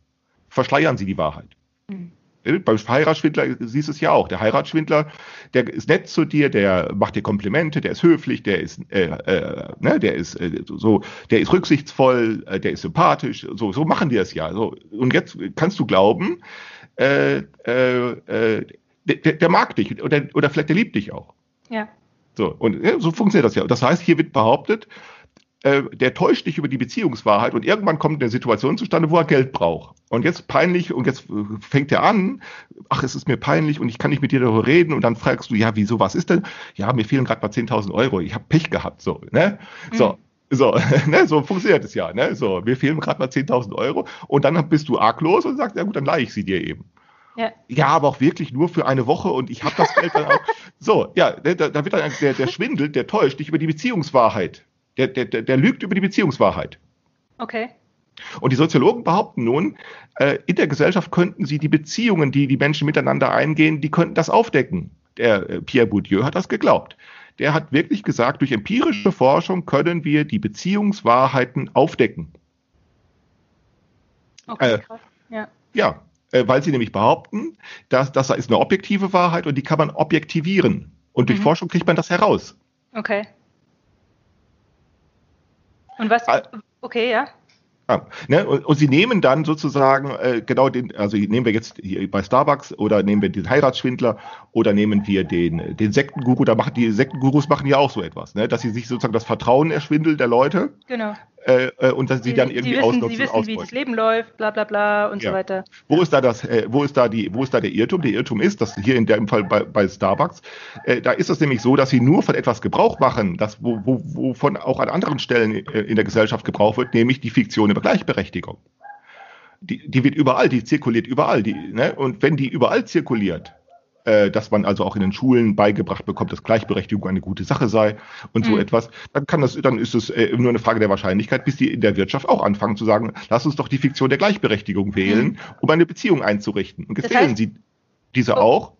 Speaker 3: verschleiern sie die Wahrheit. Mhm. Beim Heiratsschwindler siehst du es ja auch. Der Heiratsschwindler, der ist nett zu dir, der macht dir Komplimente, der ist höflich, der ist, äh, äh, ne, der ist äh, so, der ist rücksichtsvoll, äh, der ist sympathisch. So, so machen die es ja. So, und jetzt kannst du glauben, äh, äh, äh, der, der mag dich oder, oder vielleicht der liebt dich auch.
Speaker 2: Ja.
Speaker 3: So, und ja, so funktioniert das ja. Das heißt, hier wird behauptet, äh, der täuscht dich über die Beziehungswahrheit und irgendwann kommt eine Situation zustande, wo er Geld braucht. Und jetzt peinlich und jetzt äh, fängt er an, ach, es ist mir peinlich und ich kann nicht mit dir darüber reden und dann fragst du, ja, wieso, was ist denn? Ja, mir fehlen gerade mal 10.000 Euro, ich habe Pech gehabt, so, ne? Mhm. So. So, ne, so funktioniert es ja. Ne? So, mir fehlen gerade mal 10.000 Euro und dann bist du arglos und sagst, ja gut, dann leihe ich sie dir eben. Ja. ja, aber auch wirklich nur für eine Woche und ich habe das Geld dann auch. So, ja, ne, da, da wird dann der, der Schwindel, der täuscht dich über die Beziehungswahrheit. Der, der, der, lügt über die Beziehungswahrheit.
Speaker 2: Okay.
Speaker 3: Und die Soziologen behaupten nun, äh, in der Gesellschaft könnten sie die Beziehungen, die die Menschen miteinander eingehen, die könnten das aufdecken. Der äh, Pierre Bourdieu hat das geglaubt. Der hat wirklich gesagt, durch empirische Forschung können wir die Beziehungswahrheiten aufdecken.
Speaker 2: Okay, äh, krass. Ja.
Speaker 3: Ja, äh, weil sie nämlich behaupten, dass das ist eine objektive Wahrheit und die kann man objektivieren. Und durch mhm. Forschung kriegt man das heraus.
Speaker 2: Okay. Und was? Okay, ja.
Speaker 3: Ah, ne? und, und sie nehmen dann sozusagen äh, genau den, also nehmen wir jetzt hier bei Starbucks oder nehmen wir den Heiratsschwindler oder nehmen wir den, den Sektenguru, da machen die Sektengurus machen ja auch so etwas, ne? dass sie sich sozusagen das Vertrauen erschwindeln der Leute
Speaker 2: Genau.
Speaker 3: Äh, äh, und dass sie dann irgendwie
Speaker 2: sie wissen,
Speaker 3: ausnutzen
Speaker 2: sie wissen, wie das
Speaker 3: ausbeuten.
Speaker 2: Leben läuft, bla bla bla und
Speaker 3: Ja.
Speaker 2: so weiter.
Speaker 3: Wo ist da das, äh, wo ist da die, wo ist da der Irrtum? Der Irrtum ist, dass hier in dem Fall bei, bei Starbucks, äh, da ist es nämlich so, dass sie nur von etwas Gebrauch machen, das wo, wo, wovon auch an anderen Stellen äh, in der Gesellschaft Gebrauch wird, nämlich die Fiktion über Gleichberechtigung. Die, die wird überall, die zirkuliert überall, die, ne? Und wenn die überall zirkuliert, dass man also auch in den Schulen beigebracht bekommt, dass Gleichberechtigung eine gute Sache sei und so
Speaker 2: Mhm.
Speaker 3: etwas, dann kann das, dann ist es äh, nur eine Frage der Wahrscheinlichkeit, bis die in der Wirtschaft auch anfangen zu sagen, lass uns doch die Fiktion der Gleichberechtigung wählen, um eine Beziehung einzurichten. Und jetzt
Speaker 2: Mhm. Das heißt-
Speaker 3: wählen sie diese
Speaker 2: Oh.
Speaker 3: auch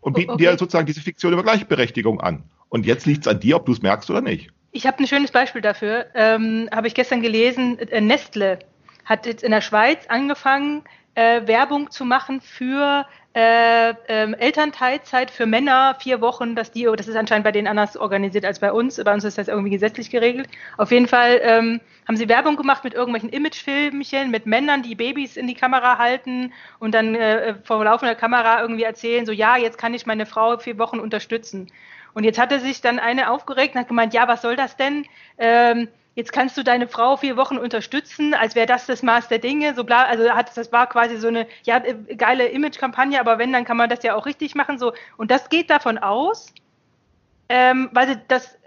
Speaker 3: und
Speaker 2: Oh,
Speaker 3: bieten
Speaker 2: okay.
Speaker 3: dir sozusagen diese Fiktion über Gleichberechtigung an. Und jetzt liegt es an dir, ob du es merkst oder nicht.
Speaker 2: Ich habe ein schönes Beispiel dafür. Ähm, habe ich gestern gelesen. Äh, Nestle hat jetzt in der Schweiz angefangen, äh, Werbung zu machen für äh, ähm, Elternteilzeit für Männer, vier Wochen, dass die, das ist anscheinend bei denen anders organisiert als bei uns. Bei uns ist das irgendwie gesetzlich geregelt. Auf jeden Fall ähm, haben sie Werbung gemacht mit irgendwelchen Imagefilmchen, mit Männern, die Babys in die Kamera halten und dann äh, vor laufender Kamera irgendwie erzählen, so ja, jetzt kann ich meine Frau vier Wochen unterstützen. Und jetzt hatte sich dann eine aufgeregt und hat gemeint, ja, was soll das denn? Ähm, jetzt kannst du deine Frau vier Wochen unterstützen, als wäre das das Maß der Dinge. So bla, also hat, das war quasi so eine ja, äh, geile Image-Kampagne, aber wenn, dann kann man das ja auch richtig machen. So. Und das geht davon aus, ähm, weil das äh,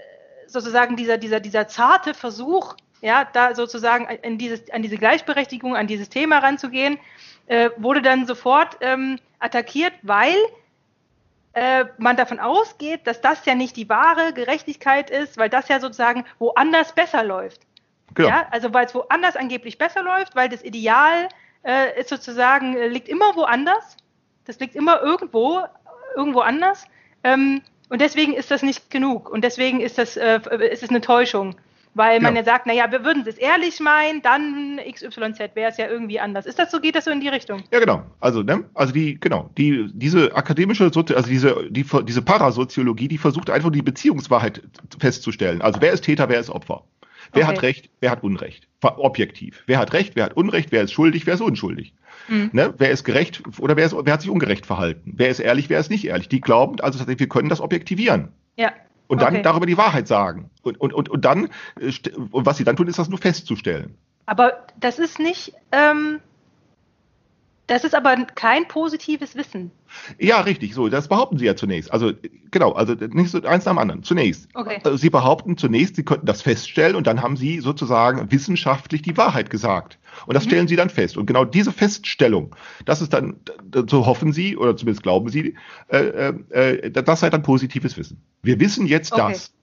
Speaker 2: sozusagen dieser, dieser, dieser zarte Versuch, ja, da sozusagen in dieses, an diese Gleichberechtigung, an dieses Thema ranzugehen, äh, wurde dann sofort ähm, attackiert, weil äh, man davon ausgeht, dass das ja nicht die wahre Gerechtigkeit ist, weil das ja sozusagen woanders besser läuft.
Speaker 3: Genau.
Speaker 2: Ja, also weil es woanders angeblich besser läuft, weil das Ideal äh, ist sozusagen, äh, liegt immer woanders. Das liegt immer irgendwo, irgendwo anders. Ähm, und deswegen ist das nicht genug. Und deswegen ist das, äh, ist es eine Täuschung. Weil man
Speaker 3: Ja.
Speaker 2: ja, sagt, naja, wir würden es ehrlich meinen, dann XYZ wäre es ja irgendwie anders. Ist das so, geht das so in die Richtung?
Speaker 3: Ja, genau. Also, ne? Also die, genau, die, diese akademische, Sozi also diese, die, diese Parasoziologie, die versucht einfach die Beziehungswahrheit festzustellen. Also wer ist Täter, wer ist Opfer? Wer
Speaker 2: Okay.
Speaker 3: hat Recht, wer hat Unrecht? Objektiv. Wer hat Recht, wer hat Unrecht, wer ist schuldig, wer ist unschuldig?
Speaker 2: Mhm.
Speaker 3: Ne? Wer ist gerecht oder wer, ist, wer hat sich ungerecht verhalten? Wer ist ehrlich, wer ist nicht ehrlich? Die glauben also, tatsächlich, wir können das objektivieren.
Speaker 2: Ja.
Speaker 3: Und dann
Speaker 2: Okay.
Speaker 3: darüber die Wahrheit sagen. Und, und, und, und dann, äh, und was sie dann tun, ist das nur festzustellen.
Speaker 2: Aber das ist nicht, ähm, das ist aber kein positives Wissen.
Speaker 3: Ja, richtig, so, das behaupten sie ja zunächst. Also, genau, also nicht so eins nach dem anderen. Zunächst.
Speaker 2: Okay.
Speaker 3: Also, sie behaupten zunächst, sie könnten das feststellen und dann haben sie sozusagen wissenschaftlich die Wahrheit gesagt. Und das
Speaker 2: Mhm.
Speaker 3: stellen sie dann fest. Und genau diese Feststellung, das ist dann, so hoffen sie, oder zumindest glauben sie, äh, äh, äh, das sei dann positives Wissen. Wir wissen jetzt
Speaker 2: Okay.
Speaker 3: das.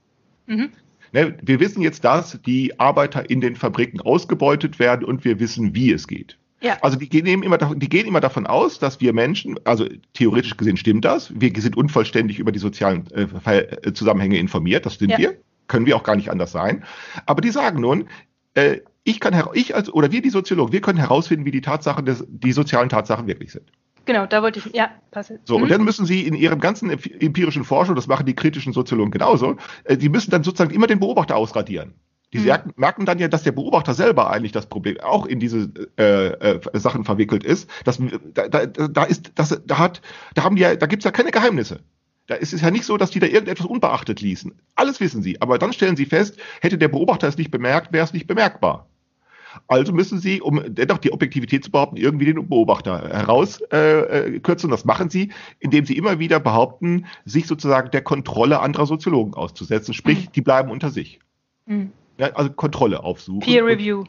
Speaker 2: Mhm.
Speaker 3: Ne, wir wissen jetzt, dass die Arbeiter in den Fabriken ausgebeutet werden und wir wissen, wie es geht.
Speaker 2: Ja.
Speaker 3: Also die gehen, immer, die gehen immer davon aus, dass wir Menschen, also theoretisch gesehen stimmt das, wir sind unvollständig über die sozialen äh, äh, Zusammenhänge informiert, das sind
Speaker 2: Ja.
Speaker 3: wir, können wir auch gar nicht anders sein. Aber die sagen nun, äh, ich kann, ich als, oder wir die Soziologen, wir können herausfinden, wie die Tatsachen, des, die sozialen Tatsachen wirklich sind.
Speaker 2: Genau, da wollte ich, ja, passe.
Speaker 3: So,
Speaker 2: Mhm.
Speaker 3: und dann müssen Sie in Ihrem ganzen empirischen Forschung, das machen die kritischen Soziologen genauso, äh, die müssen dann sozusagen immer den Beobachter ausradieren. Die
Speaker 2: Mhm.
Speaker 3: merken, dann ja, dass der Beobachter selber eigentlich das Problem auch in diese äh, äh, Sachen verwickelt ist. Das, da, da, da ist, das, da hat, da haben die ja, da gibt's ja keine Geheimnisse. Da ist es ja nicht so, dass die da irgendetwas unbeachtet ließen. Alles wissen sie, aber dann stellen sie fest, hätte der Beobachter es nicht bemerkt, wäre es nicht bemerkbar. Also müssen Sie, um dennoch die Objektivität zu behaupten, irgendwie den Beobachter herauskürzen. Äh, äh, das machen Sie, indem Sie immer wieder behaupten, sich sozusagen der Kontrolle anderer Soziologen auszusetzen. Sprich,
Speaker 2: Mhm.
Speaker 3: die bleiben unter sich.
Speaker 2: Mhm.
Speaker 3: Ja, also Kontrolle aufsuchen.
Speaker 2: Peer
Speaker 3: Und-
Speaker 2: Review.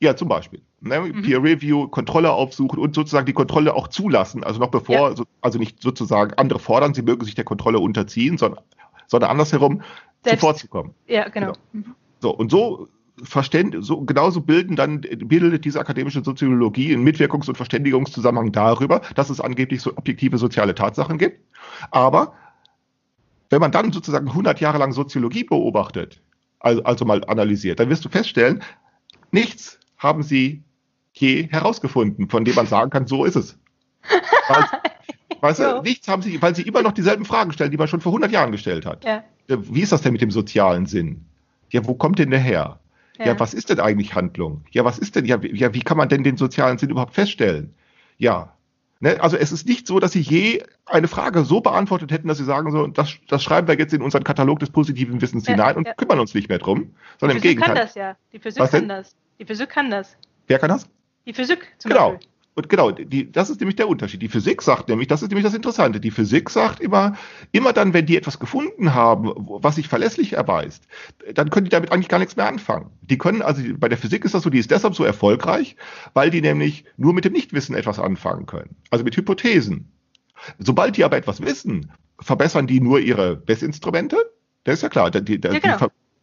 Speaker 3: Ja, zum Beispiel. Ne?
Speaker 2: Mhm.
Speaker 3: Peer Review, Kontrolle aufsuchen und sozusagen die Kontrolle auch zulassen. Also noch bevor,
Speaker 2: Ja.
Speaker 3: so, also nicht sozusagen andere fordern, sie mögen sich der Kontrolle unterziehen, sondern, sondern andersherum
Speaker 2: Selbst-
Speaker 3: zuvorzukommen.
Speaker 2: Ja, genau.
Speaker 3: Genau.
Speaker 2: Mhm.
Speaker 3: So, und so verständ, so genauso bilden dann, bildet diese akademische Soziologie einen Mitwirkungs- und Verständigungszusammenhang darüber, dass es angeblich so objektive soziale Tatsachen gibt. Aber wenn man dann sozusagen 100 Jahre lang Soziologie beobachtet, also, also mal analysiert, dann wirst du feststellen, nichts haben sie je herausgefunden, von dem man sagen kann, so ist es. Weil, weißt du, nichts haben sie, weil sie immer noch dieselben Fragen stellen, die man schon vor 100 Jahren gestellt hat.
Speaker 2: Ja.
Speaker 3: Wie ist das denn mit dem sozialen Sinn? Ja, wo kommt denn der her? Ja. ja. was ist denn eigentlich Handlung? Ja, was ist denn, ja, wie, ja, wie kann man denn den sozialen Sinn überhaupt feststellen? Ja. Ne, also es ist nicht so, dass sie je eine Frage so beantwortet hätten, dass sie sagen so, das, das schreiben wir jetzt in unseren Katalog des positiven Wissens ja, hinein und kümmern uns nicht mehr drum, sondern im Gegenteil.
Speaker 2: Die Physik kann das ja. Die Physik was kann denn? das. Die Physik kann das.
Speaker 3: Wer kann das?
Speaker 2: Die Physik
Speaker 3: zum genau. Beispiel. Und genau, die, das ist nämlich der Unterschied. Die Physik sagt nämlich, das ist nämlich das Interessante. Die Physik sagt immer, immer dann, wenn die etwas gefunden haben, was sich verlässlich erweist, dann können die damit eigentlich gar nichts mehr anfangen. Die können, also bei der Physik ist das so, die ist deshalb so erfolgreich, weil die nämlich nur mit dem Nichtwissen etwas anfangen können. Also mit Hypothesen. Sobald die aber etwas wissen, verbessern die nur ihre Messinstrumente. Das ist ja klar. Die, die, ja, genau.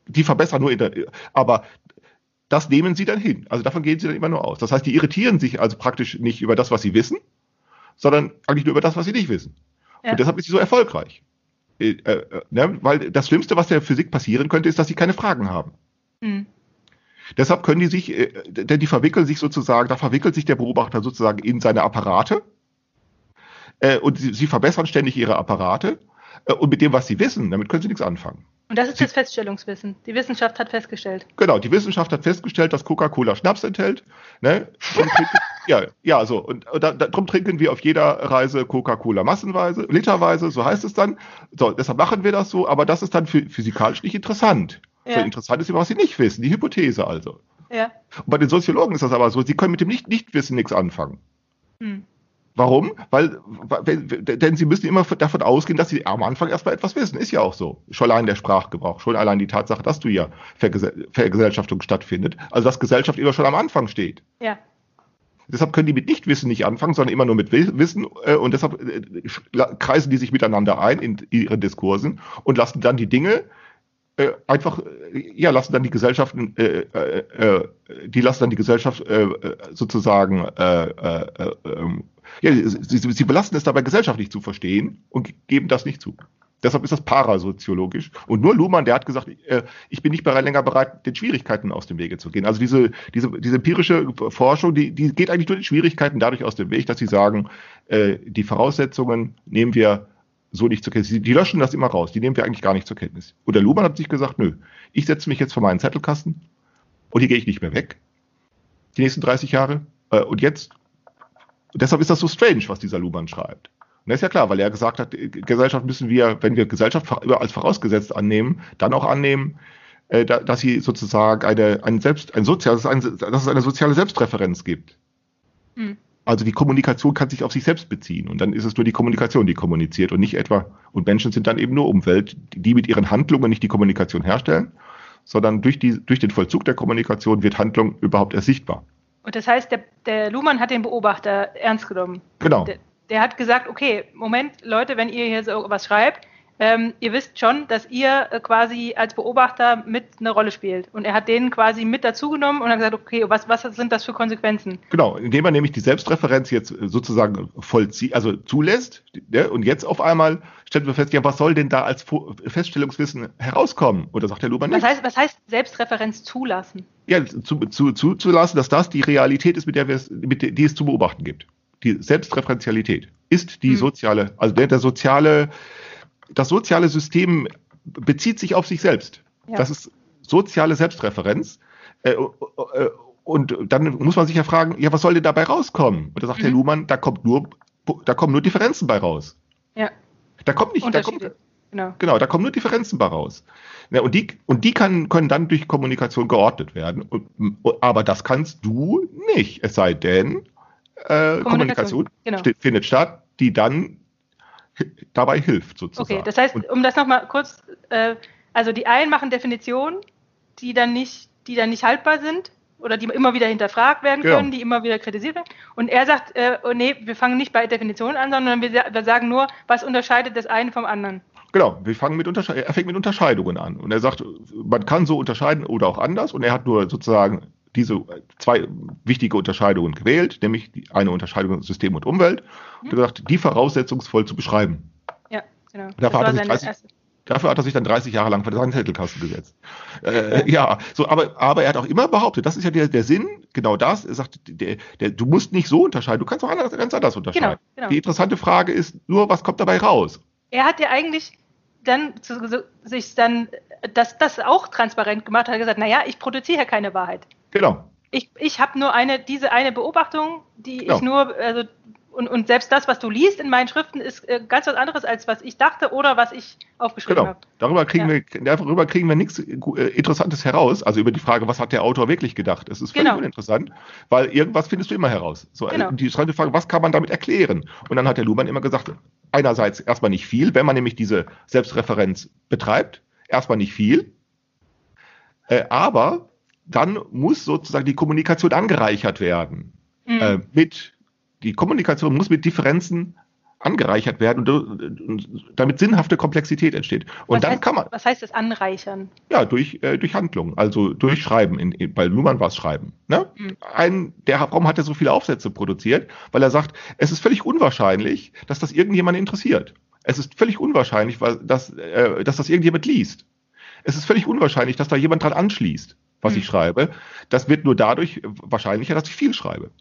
Speaker 3: die, die verbessern nur, aber das nehmen sie dann hin. Also davon gehen sie dann immer nur aus. Das heißt, die irritieren sich also praktisch nicht über das, was sie wissen, sondern eigentlich nur über das, was sie nicht wissen. Ja. Und deshalb ist sie so erfolgreich. Äh, äh, ne? Weil das Schlimmste, was der Physik passieren könnte, ist, dass sie keine Fragen haben. Mhm. Deshalb können die sich, äh, denn die verwickeln sich sozusagen, da verwickelt sich der Beobachter sozusagen in seine Apparate äh, und sie, sie verbessern ständig ihre Apparate äh, und mit dem, was sie wissen, damit können sie nichts anfangen.
Speaker 2: Und das ist das Feststellungswissen. Die Wissenschaft hat festgestellt.
Speaker 3: Genau, die Wissenschaft hat festgestellt, dass Coca-Cola Schnaps enthält. Ne? Trinken, ja, ja, so. Und, und da, darum trinken wir auf jeder Reise Coca-Cola massenweise, literweise, so heißt es dann. So, deshalb machen wir das so, aber das ist dann physikalisch nicht interessant. Ja. So interessant ist immer, was sie nicht wissen, die Hypothese also. Ja. Und bei den Soziologen ist das aber so, sie können mit dem Nicht-Nichtwissen nichts anfangen. Hm. Warum? Weil, denn sie müssen immer davon ausgehen, dass sie am Anfang erstmal etwas wissen. Ist ja auch so. Schon allein der Sprachgebrauch, schon allein die Tatsache, dass du ja Vergesellschaftung stattfindet. Also, dass Gesellschaft immer schon am Anfang steht. Ja. Deshalb können die mit Nichtwissen nicht anfangen, sondern immer nur mit Wissen. Äh, und deshalb äh, kreisen die sich miteinander ein in ihren Diskursen und lassen dann die Dinge, äh, einfach, äh, ja, lassen dann die Gesellschaften, äh, äh, äh die lassen dann die Gesellschaft äh, sozusagen, äh, äh, ähm, ja, sie, sie belasten es dabei, gesellschaftlich zu verstehen und geben das nicht zu. Deshalb ist das parasoziologisch. Und nur Luhmann, der hat gesagt, äh, ich bin nicht bereit, länger bereit, den Schwierigkeiten aus dem Wege zu gehen. Also diese, diese, diese empirische Forschung, die, die geht eigentlich nur den Schwierigkeiten dadurch aus dem Weg, dass sie sagen, äh, die Voraussetzungen nehmen wir so nicht zur Kenntnis. Die, die löschen das immer raus. Die nehmen wir eigentlich gar nicht zur Kenntnis. Und der Luhmann hat sich gesagt, nö, ich setze mich jetzt vor meinen Zettelkasten und hier gehe ich nicht mehr weg. Die nächsten 30 Jahre. Äh, und jetzt, deshalb ist das so strange, was dieser Luhmann schreibt. Und das ist ja klar, weil er gesagt hat, Gesellschaft müssen wir, wenn wir Gesellschaft als vorausgesetzt annehmen, dann auch annehmen, äh, dass sie sozusagen eine, ein Selbst, ein soziales, ein, dass es eine soziale Selbstreferenz gibt. Mhm. Also die Kommunikation kann sich auf sich selbst beziehen und dann ist es nur die Kommunikation, die kommuniziert und nicht etwa, und Menschen sind dann eben nur Umwelt, die mit ihren Handlungen nicht die Kommunikation herstellen, sondern durch, die, durch den Vollzug der Kommunikation wird Handlung überhaupt erst sichtbar.
Speaker 2: Und das heißt, der, der Luhmann hat den Beobachter ernst genommen.
Speaker 3: Genau.
Speaker 2: Der, der hat gesagt, okay, Moment, Leute, wenn ihr hier so was schreibt, ähm, ihr wisst schon, dass ihr äh, quasi als Beobachter mit eine Rolle spielt. Und er hat den quasi mit dazugenommen und hat gesagt, okay, was, was sind das für Konsequenzen?
Speaker 3: Genau, indem er nämlich die Selbstreferenz jetzt sozusagen vollzieht, also zulässt, ja, und jetzt auf einmal stellt man fest, ja, was soll denn da als Feststellungswissen herauskommen? Oder sagt der Luber nicht?
Speaker 2: Was heißt, was heißt Selbstreferenz zulassen?
Speaker 3: Ja, zu, zu, zuzulassen, dass das die Realität ist, mit der wir es, mit der, die es zu beobachten gibt. Die Selbstreferenzialität ist die hm. soziale, also der, der soziale das soziale System bezieht sich auf sich selbst. Ja. Das ist soziale Selbstreferenz. Äh, äh, und dann muss man sich ja fragen, ja, was soll denn dabei rauskommen? Und da sagt mhm. Herr Luhmann, da kommt nur, da kommen nur Differenzen bei raus. Ja. Da kommt nicht, da kommt, genau. genau, da kommen nur Differenzen bei raus. Ja, und die, und die kann, können dann durch Kommunikation geordnet werden. Und, aber das kannst du nicht, es sei denn, äh, Kommunikation, Kommunikation genau. findet statt, die dann dabei hilft sozusagen.
Speaker 2: Okay, das heißt, um das nochmal kurz, äh, also die einen machen Definitionen, die dann nicht, die dann nicht haltbar sind oder die immer wieder hinterfragt werden können, genau. die immer wieder kritisiert werden. Und er sagt, äh, oh nee, wir fangen nicht bei Definitionen an, sondern wir, wir sagen nur, was unterscheidet das eine vom anderen.
Speaker 3: Genau, wir fangen mit Untersche er fängt mit Unterscheidungen an. Und er sagt, man kann so unterscheiden oder auch anders. Und er hat nur sozusagen diese zwei wichtige Unterscheidungen gewählt, nämlich die eine Unterscheidung System und Umwelt, mhm. und gesagt, die voraussetzungsvoll zu beschreiben. Ja, genau. Dafür hat, er sich 30, dafür hat er sich dann 30 Jahre lang vor seinen Zettelkasten gesetzt. Äh, ja, so, aber, aber er hat auch immer behauptet, das ist ja der, der Sinn, genau das, er sagt, der, der, du musst nicht so unterscheiden, du kannst auch anders, ganz anders unterscheiden. Genau, genau. Die interessante Frage ist nur, was kommt dabei raus?
Speaker 2: Er hat ja eigentlich dann zu, sich dann das, das auch transparent gemacht hat, gesagt, naja, ich produziere ja keine Wahrheit.
Speaker 3: Genau.
Speaker 2: Ich, ich habe nur eine, diese eine Beobachtung, die
Speaker 3: Genau.
Speaker 2: ich nur, also und, und selbst das, was du liest in meinen Schriften, ist äh, ganz was anderes, als was ich dachte oder was ich aufgeschrieben
Speaker 3: Genau.
Speaker 2: habe.
Speaker 3: Darüber kriegen
Speaker 2: Ja.
Speaker 3: wir, darüber kriegen wir nichts äh, äh, Interessantes heraus. Also über die Frage, was hat der Autor wirklich gedacht? Es ist völlig
Speaker 2: Genau.
Speaker 3: uninteressant, weil irgendwas findest du immer heraus. So,
Speaker 2: Genau.
Speaker 3: Die spannende Frage, was kann man damit erklären? Und dann hat der Luhmann immer gesagt, einerseits erstmal nicht viel, wenn man nämlich diese Selbstreferenz betreibt, erstmal nicht viel, äh, aber dann muss sozusagen die Kommunikation angereichert werden
Speaker 2: Mhm.
Speaker 3: äh, mit, die Kommunikation muss mit Differenzen angereichert werden, und, und damit sinnhafte Komplexität entsteht. Und
Speaker 2: was
Speaker 3: dann
Speaker 2: heißt,
Speaker 3: kann man,
Speaker 2: Was heißt das anreichern?
Speaker 3: ja, durch, äh, durch Handlung, also durch Schreiben. In, in, bei Luhmann war es Schreiben. Ne?
Speaker 2: Mhm.
Speaker 3: Ein, der, warum hat er so viele Aufsätze produziert? Weil er sagt, es ist völlig unwahrscheinlich, dass das irgendjemand interessiert. Es ist völlig unwahrscheinlich, weil, dass, äh, dass das irgendjemand liest. Es ist völlig unwahrscheinlich, dass da jemand dran anschließt, was
Speaker 2: Mhm.
Speaker 3: ich schreibe. Das wird nur dadurch wahrscheinlicher, dass ich viel schreibe.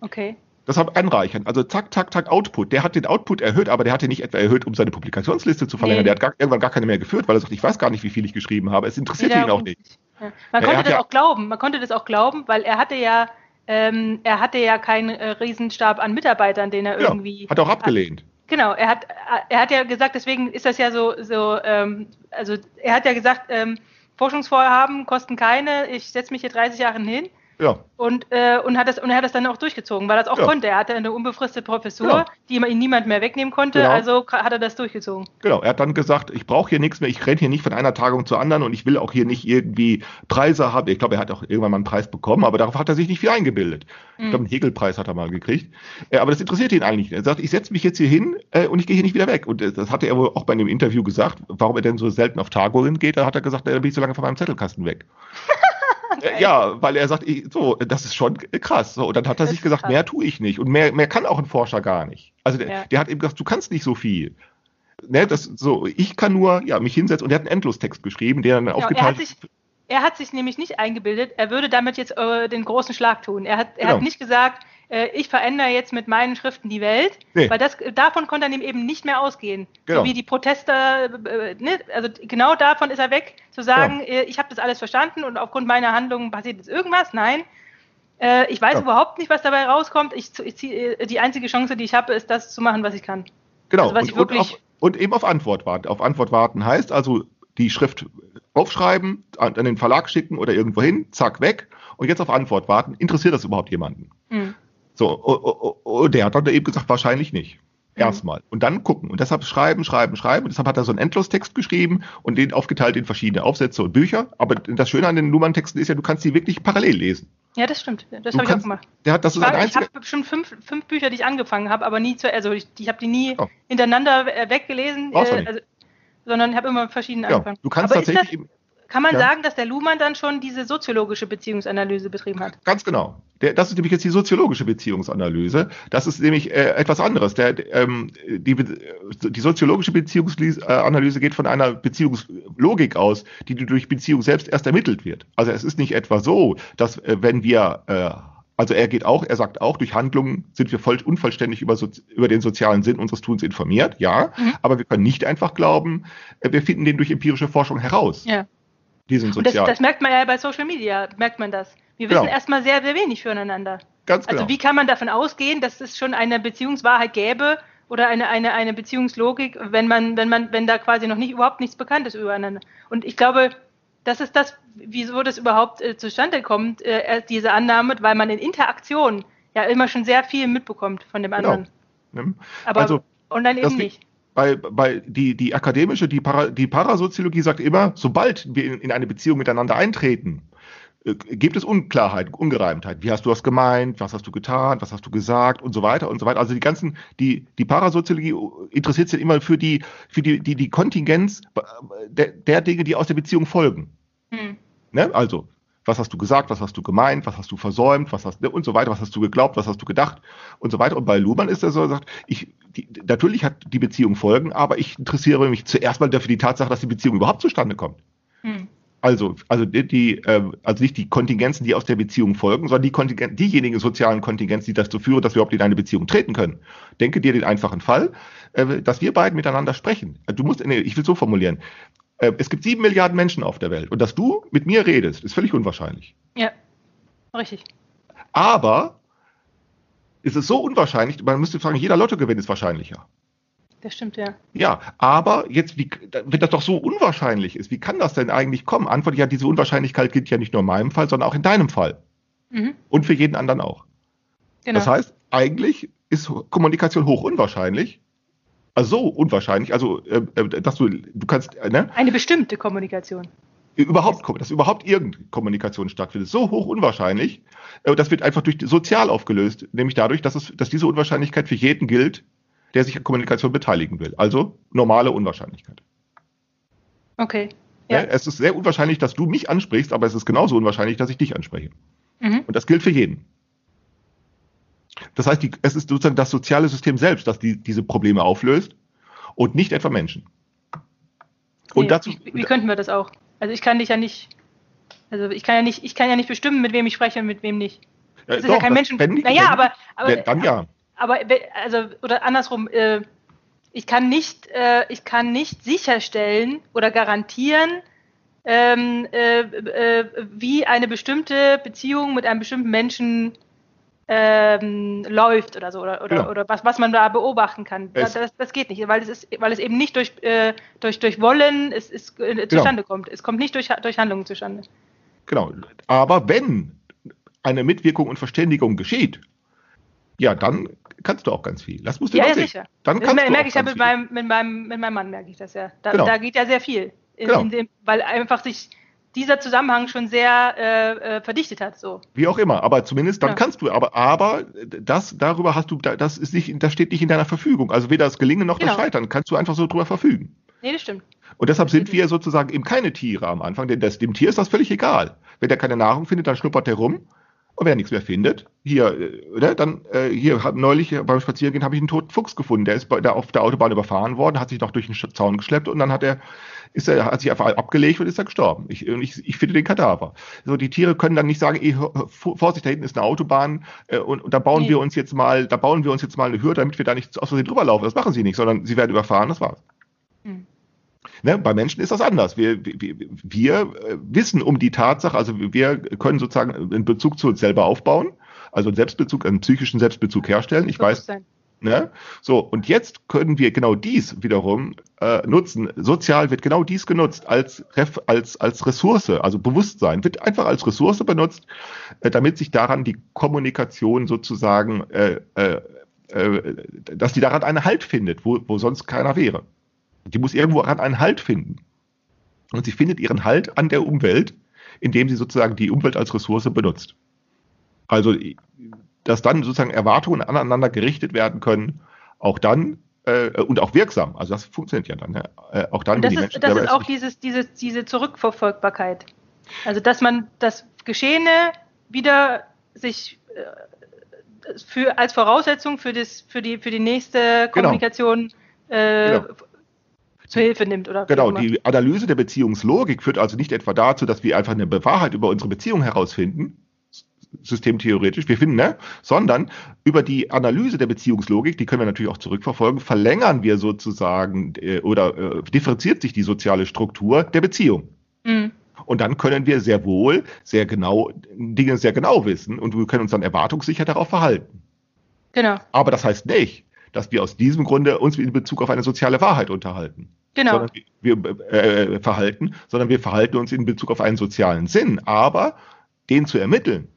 Speaker 2: Okay.
Speaker 3: Das hat anreichern. Also zack, zack, zack, Output. Der hat den Output erhöht, aber der hat den nicht etwa erhöht, um seine Publikationsliste zu verlängern.
Speaker 2: Nee.
Speaker 3: Der hat gar, irgendwann gar keine mehr geführt, weil er sagt, ich weiß gar nicht, wie viel ich geschrieben habe. Es interessiert ihn auch
Speaker 2: Wiederum
Speaker 3: nicht.
Speaker 2: Ja. Man
Speaker 3: Er
Speaker 2: konnte
Speaker 3: hat
Speaker 2: das
Speaker 3: ja-
Speaker 2: auch glauben. Man konnte das auch glauben, weil er hatte ja, ähm, er hatte ja keinen äh, Riesenstab an Mitarbeitern, den er
Speaker 3: Ja,
Speaker 2: irgendwie.
Speaker 3: hat auch abgelehnt.
Speaker 2: Genau, er hat, er hat ja gesagt, deswegen ist das ja so, so ähm, also er hat ja gesagt, ähm, Forschungsvorhaben kosten keine, ich setze mich hier 30 Jahre hin
Speaker 3: Ja,
Speaker 2: und, äh, und, hat das, und er hat das dann auch durchgezogen, weil er das auch
Speaker 3: Ja.
Speaker 2: konnte. Er hatte eine unbefristete Professur,
Speaker 3: Genau.
Speaker 2: die ihm niemand mehr wegnehmen konnte,
Speaker 3: Genau.
Speaker 2: also hat er das durchgezogen.
Speaker 3: genau. Er hat dann gesagt, ich brauche hier nichts mehr, ich renne hier nicht von einer Tagung zur anderen und ich will auch hier nicht irgendwie Preise haben. Ich glaube, er hat auch irgendwann mal einen Preis bekommen, aber darauf hat er sich nicht viel eingebildet. Ich
Speaker 2: Mhm.
Speaker 3: glaube, einen Hegelpreis hat er mal gekriegt. Äh, aber das interessiert ihn eigentlich nicht. Er sagt, ich setze mich jetzt hier hin äh, und ich gehe hier nicht wieder weg. Und äh, das hatte er wohl auch bei einem Interview gesagt, warum er denn so selten auf Tagungen geht. Da hat er gesagt, da bin ich so lange von meinem Zettelkasten weg. Äh, ja, weil er sagt, so, das ist schon krass. So, und dann hat er
Speaker 2: Das
Speaker 3: sich
Speaker 2: ist
Speaker 3: gesagt,
Speaker 2: krass.
Speaker 3: mehr tue ich nicht. Und mehr, mehr kann auch ein Forscher gar nicht. Also der,
Speaker 2: Ja.
Speaker 3: der hat eben gesagt, du kannst nicht so viel. Ne, das, so, ich kann nur ja, mich hinsetzen und er hat einen Endlostext geschrieben, der dann
Speaker 2: Genau, er,
Speaker 3: aufgeteilt
Speaker 2: hat sich, er hat sich nämlich nicht eingebildet, er würde damit jetzt äh, den großen Schlag tun. Er hat, er
Speaker 3: Genau.
Speaker 2: hat nicht gesagt, äh, ich verändere jetzt mit meinen Schriften die Welt,
Speaker 3: Nee.
Speaker 2: weil das, davon konnte er eben nicht mehr ausgehen.
Speaker 3: Genau.
Speaker 2: So wie die Protester, äh, ne? also genau davon ist er weg, zu sagen, äh, ich habe das alles verstanden und aufgrund meiner Handlungen passiert jetzt irgendwas. Nein, äh, ich weiß
Speaker 3: Ja.
Speaker 1: überhaupt nicht, was dabei rauskommt. Ich, ich, zieh- äh, die einzige Chance, die ich habe, ist das zu machen, was ich kann.
Speaker 3: Genau.
Speaker 1: Also was
Speaker 3: und,
Speaker 1: ich wirklich-
Speaker 3: und, auf, und eben auf Antwort warten. Auf Antwort warten heißt also die Schrift aufschreiben, an, an den Verlag schicken oder irgendwo hin, zack, weg. Und jetzt auf Antwort warten. Interessiert das überhaupt jemanden? So, o- o- o- der hat dann eben gesagt, wahrscheinlich nicht.
Speaker 1: Mhm.
Speaker 3: Erstmal. Und dann gucken. Und deshalb schreiben, schreiben, schreiben. Und deshalb hat er so einen Endlostext geschrieben und den aufgeteilt in verschiedene Aufsätze und Bücher. Aber das Schöne an den Nummern-Texten ist ja, du kannst die wirklich parallel lesen.
Speaker 2: Ja, das stimmt. Das habe ich auch gemacht.
Speaker 3: Der hat, das
Speaker 2: Ich, ich habe bestimmt fünf, fünf Bücher, die ich angefangen habe, aber nie zu, also ich, ich habe die nie
Speaker 3: Oh.
Speaker 2: hintereinander äh, weggelesen, äh, also, sondern ich habe immer verschiedene
Speaker 3: Ja,
Speaker 2: angefangen.
Speaker 3: du kannst
Speaker 2: aber
Speaker 3: tatsächlich
Speaker 2: kann man
Speaker 3: Ja.
Speaker 2: sagen, dass der Luhmann dann schon diese soziologische Beziehungsanalyse betrieben hat?
Speaker 3: Ganz genau. Der, das ist nämlich jetzt die soziologische Beziehungsanalyse. Das ist nämlich äh, etwas anderes. Der, ähm, die, die soziologische Beziehungsanalyse geht von einer Beziehungslogik aus, die durch Beziehung selbst erst ermittelt wird. Also es ist nicht etwa so, dass äh, wenn wir äh, also er geht auch, er sagt auch, durch Handlungen sind wir voll unvollständig über, Sozi- über den sozialen Sinn unseres Tuns informiert, ja,
Speaker 2: Mhm.
Speaker 3: aber wir können nicht einfach glauben, äh, wir finden den durch empirische Forschung heraus,
Speaker 2: Ja.
Speaker 3: Diesen
Speaker 2: Und das, das merkt man ja bei Social Media, merkt man das. Wir
Speaker 3: Genau.
Speaker 2: wissen erstmal sehr, sehr wenig füreinander.
Speaker 3: Ganz genau.
Speaker 2: Also wie kann man davon ausgehen, dass es schon eine Beziehungswahrheit gäbe oder eine, eine, eine Beziehungslogik, wenn man, wenn man, wenn da quasi noch nicht überhaupt nichts bekannt ist übereinander. Und ich glaube, das ist das, wieso das überhaupt äh, zustande kommt, äh, erst diese Annahme, weil man in Interaktion ja immer schon sehr viel mitbekommt von dem anderen.
Speaker 3: Ne?
Speaker 2: Aber
Speaker 3: Also,
Speaker 2: online eben nicht.
Speaker 3: Bei, bei die, die akademische, die, Para, die Parasoziologie sagt immer, sobald wir in, in eine Beziehung miteinander eintreten, äh, gibt es Unklarheit, Ungereimtheit. Wie hast du das gemeint? Was hast du getan? Was hast du gesagt? Und so weiter und so weiter. Also die ganzen, die, die Parasoziologie interessiert sich immer für die, für die, die, die Kontingenz äh, der, der Dinge, die aus der Beziehung folgen.
Speaker 2: Hm.
Speaker 3: Ne? Also, was hast du gesagt, was hast du gemeint, was hast du versäumt, was hast ne, und so weiter, was hast du geglaubt, was hast du gedacht und so weiter. Und bei Luhmann ist er so, er sagt, ich, die, natürlich hat die Beziehung Folgen, aber ich interessiere mich zuerst mal dafür die Tatsache, dass die Beziehung überhaupt zustande kommt.
Speaker 2: Hm.
Speaker 3: Also, also die, die äh, also nicht die Kontingenzen, die aus der Beziehung folgen, sondern die Kontingenzen, diejenigen sozialen Kontingenzen, die dazu führen, dass wir überhaupt in eine Beziehung treten können. Denke dir den einfachen Fall, äh, dass wir beiden miteinander sprechen. Du musst, nee, ich will so formulieren. Äh, es gibt sieben Milliarden Menschen auf der Welt und dass du mit mir redest, ist völlig unwahrscheinlich.
Speaker 2: Ja, richtig.
Speaker 3: Aber ist es so unwahrscheinlich, man müsste fragen, jeder Lottogewinn ist wahrscheinlicher.
Speaker 2: Das stimmt, ja.
Speaker 3: Ja, aber jetzt, wie, wenn das doch so unwahrscheinlich ist, wie kann das denn eigentlich kommen? Antwort ja, diese Unwahrscheinlichkeit gilt ja nicht nur in meinem Fall, sondern auch in deinem Fall. Mhm. Und für jeden anderen auch. Genau. Das heißt, eigentlich ist Kommunikation hoch unwahrscheinlich. Also so unwahrscheinlich, also äh, äh dass du, du kannst,
Speaker 2: äh, ne? Eine bestimmte Kommunikation.
Speaker 3: Überhaupt, dass überhaupt irgendeine Kommunikation stattfindet, so hoch unwahrscheinlich. Äh, das wird einfach durch sozial aufgelöst, nämlich dadurch, dass es, dass diese Unwahrscheinlichkeit für jeden gilt, der sich an Kommunikation beteiligen will. Also normale Unwahrscheinlichkeit.
Speaker 2: Okay.
Speaker 3: Ja. Ja, es ist sehr unwahrscheinlich, dass du mich ansprichst, aber es ist genauso unwahrscheinlich, dass ich dich anspreche. Mhm. Und das gilt für jeden. Das heißt, die, es ist sozusagen das soziale System selbst, das die, diese Probleme auflöst und nicht etwa Menschen.
Speaker 2: Und nee, dazu, wie, wie könnten wir das auch? Also ich kann dich ja nicht, also ich kann ja nicht, ich kann ja nicht bestimmen, mit wem ich spreche und mit wem nicht.
Speaker 3: Das ist doch, ja kein Menschen.
Speaker 2: Naja, aber, aber
Speaker 3: dann ja
Speaker 2: aber also oder andersrum, äh, ich kann nicht, äh, ich kann nicht sicherstellen oder garantieren, ähm, äh, äh, wie eine bestimmte Beziehung mit einem bestimmten Menschen ähm, läuft oder so oder, oder, genau. oder was, was man da beobachten kann. Das, das, geht nicht, weil es ist, weil es eben nicht durch, äh, durch, durch Wollen es, es, äh, genau. zustande genau. kommt. Es kommt nicht durch, durch Handlungen zustande.
Speaker 3: Genau. Aber wenn eine Mitwirkung und Verständigung geschieht, ja, dann kannst du auch ganz viel. Das musst du
Speaker 2: ja,
Speaker 3: ja
Speaker 2: sicher. Dann das kannst merke ich ja mit meinem, mit, meinem, mit meinem Mann, merke ich das ja. Da, genau. da geht ja sehr viel. In, genau. in dem, weil einfach sich dieser Zusammenhang schon sehr äh, äh, verdichtet hat. So.
Speaker 3: Wie auch immer, aber zumindest dann ja. kannst du, aber, aber das, darüber hast du, das ist nicht, das steht nicht in deiner Verfügung. Also weder das Gelingen noch genau. das Scheitern, kannst du einfach so drüber verfügen.
Speaker 2: Nee, das stimmt.
Speaker 3: Und deshalb sind wir sozusagen eben keine Tiere am Anfang, denn das, dem Tier ist das völlig egal. Wenn der keine Nahrung findet, dann schnuppert er rum und wer nichts mehr findet, hier, äh, oder? Dann, äh, hier, hab, neulich beim Spaziergehen habe ich einen toten Fuchs gefunden. Der ist bei, der auf der Autobahn überfahren worden, hat sich noch durch den Zaun geschleppt und dann hat er, ist er, hat sich einfach abgelegt und ist er gestorben. Ich, ich, ich finde den Kadaver. So, die Tiere können dann nicht sagen, ey, Vorsicht, da hinten ist eine Autobahn äh, und, und da bauen nee. wir uns jetzt mal, da bauen wir uns jetzt mal eine Hürde, damit wir da nicht aus Versehen drüber laufen. Das machen sie nicht, sondern sie werden überfahren, das war's. Hm. Ne, bei Menschen ist das anders. Wir, wir, wir äh, wissen um die Tatsache, also wir können sozusagen einen Bezug zu uns selber aufbauen, also einen Selbstbezug, einen psychischen Selbstbezug herstellen. Ich weiß, ne? So, und jetzt können wir genau dies wiederum äh, nutzen. Sozial wird genau dies genutzt als, als, als Ressource, also Bewusstsein wird einfach als Ressource benutzt, äh, damit sich daran die Kommunikation sozusagen, äh, äh, äh, dass die daran einen Halt findet, wo, wo sonst keiner wäre. Die muss irgendwo einen Halt finden. Und sie findet ihren Halt an der Umwelt, indem sie sozusagen die Umwelt als Ressource benutzt. Also, dass dann sozusagen Erwartungen aneinander gerichtet werden können, auch dann äh, und auch wirksam. Also das funktioniert ja dann. Äh, auch dann,
Speaker 2: und das ist, das ist auch dieses, dieses, diese Zurückverfolgbarkeit. Also dass man das Geschehene wieder sich äh, für, als Voraussetzung für, das, für, die, für die nächste genau. Kommunikation genau. Genau zur Hilfe nimmt. Oder
Speaker 3: genau, die Analyse der Beziehungslogik führt also nicht etwa dazu, dass wir einfach eine Wahrheit über unsere Beziehung herausfinden, systemtheoretisch, wir finden, ne? sondern über die Analyse der Beziehungslogik, die können wir natürlich auch zurückverfolgen, verlängern wir sozusagen äh, oder äh, differenziert sich die soziale Struktur der Beziehung. Mhm. Und dann können wir sehr wohl, sehr genau, Dinge sehr genau wissen und wir können uns dann erwartungssicher darauf verhalten.
Speaker 2: Genau.
Speaker 3: Aber das heißt nicht, dass wir aus diesem Grunde uns in Bezug auf eine soziale Wahrheit unterhalten.
Speaker 2: Genau.
Speaker 3: Sondern wir äh, verhalten, sondern wir verhalten uns in Bezug auf einen sozialen Sinn. Aber den zu ermitteln,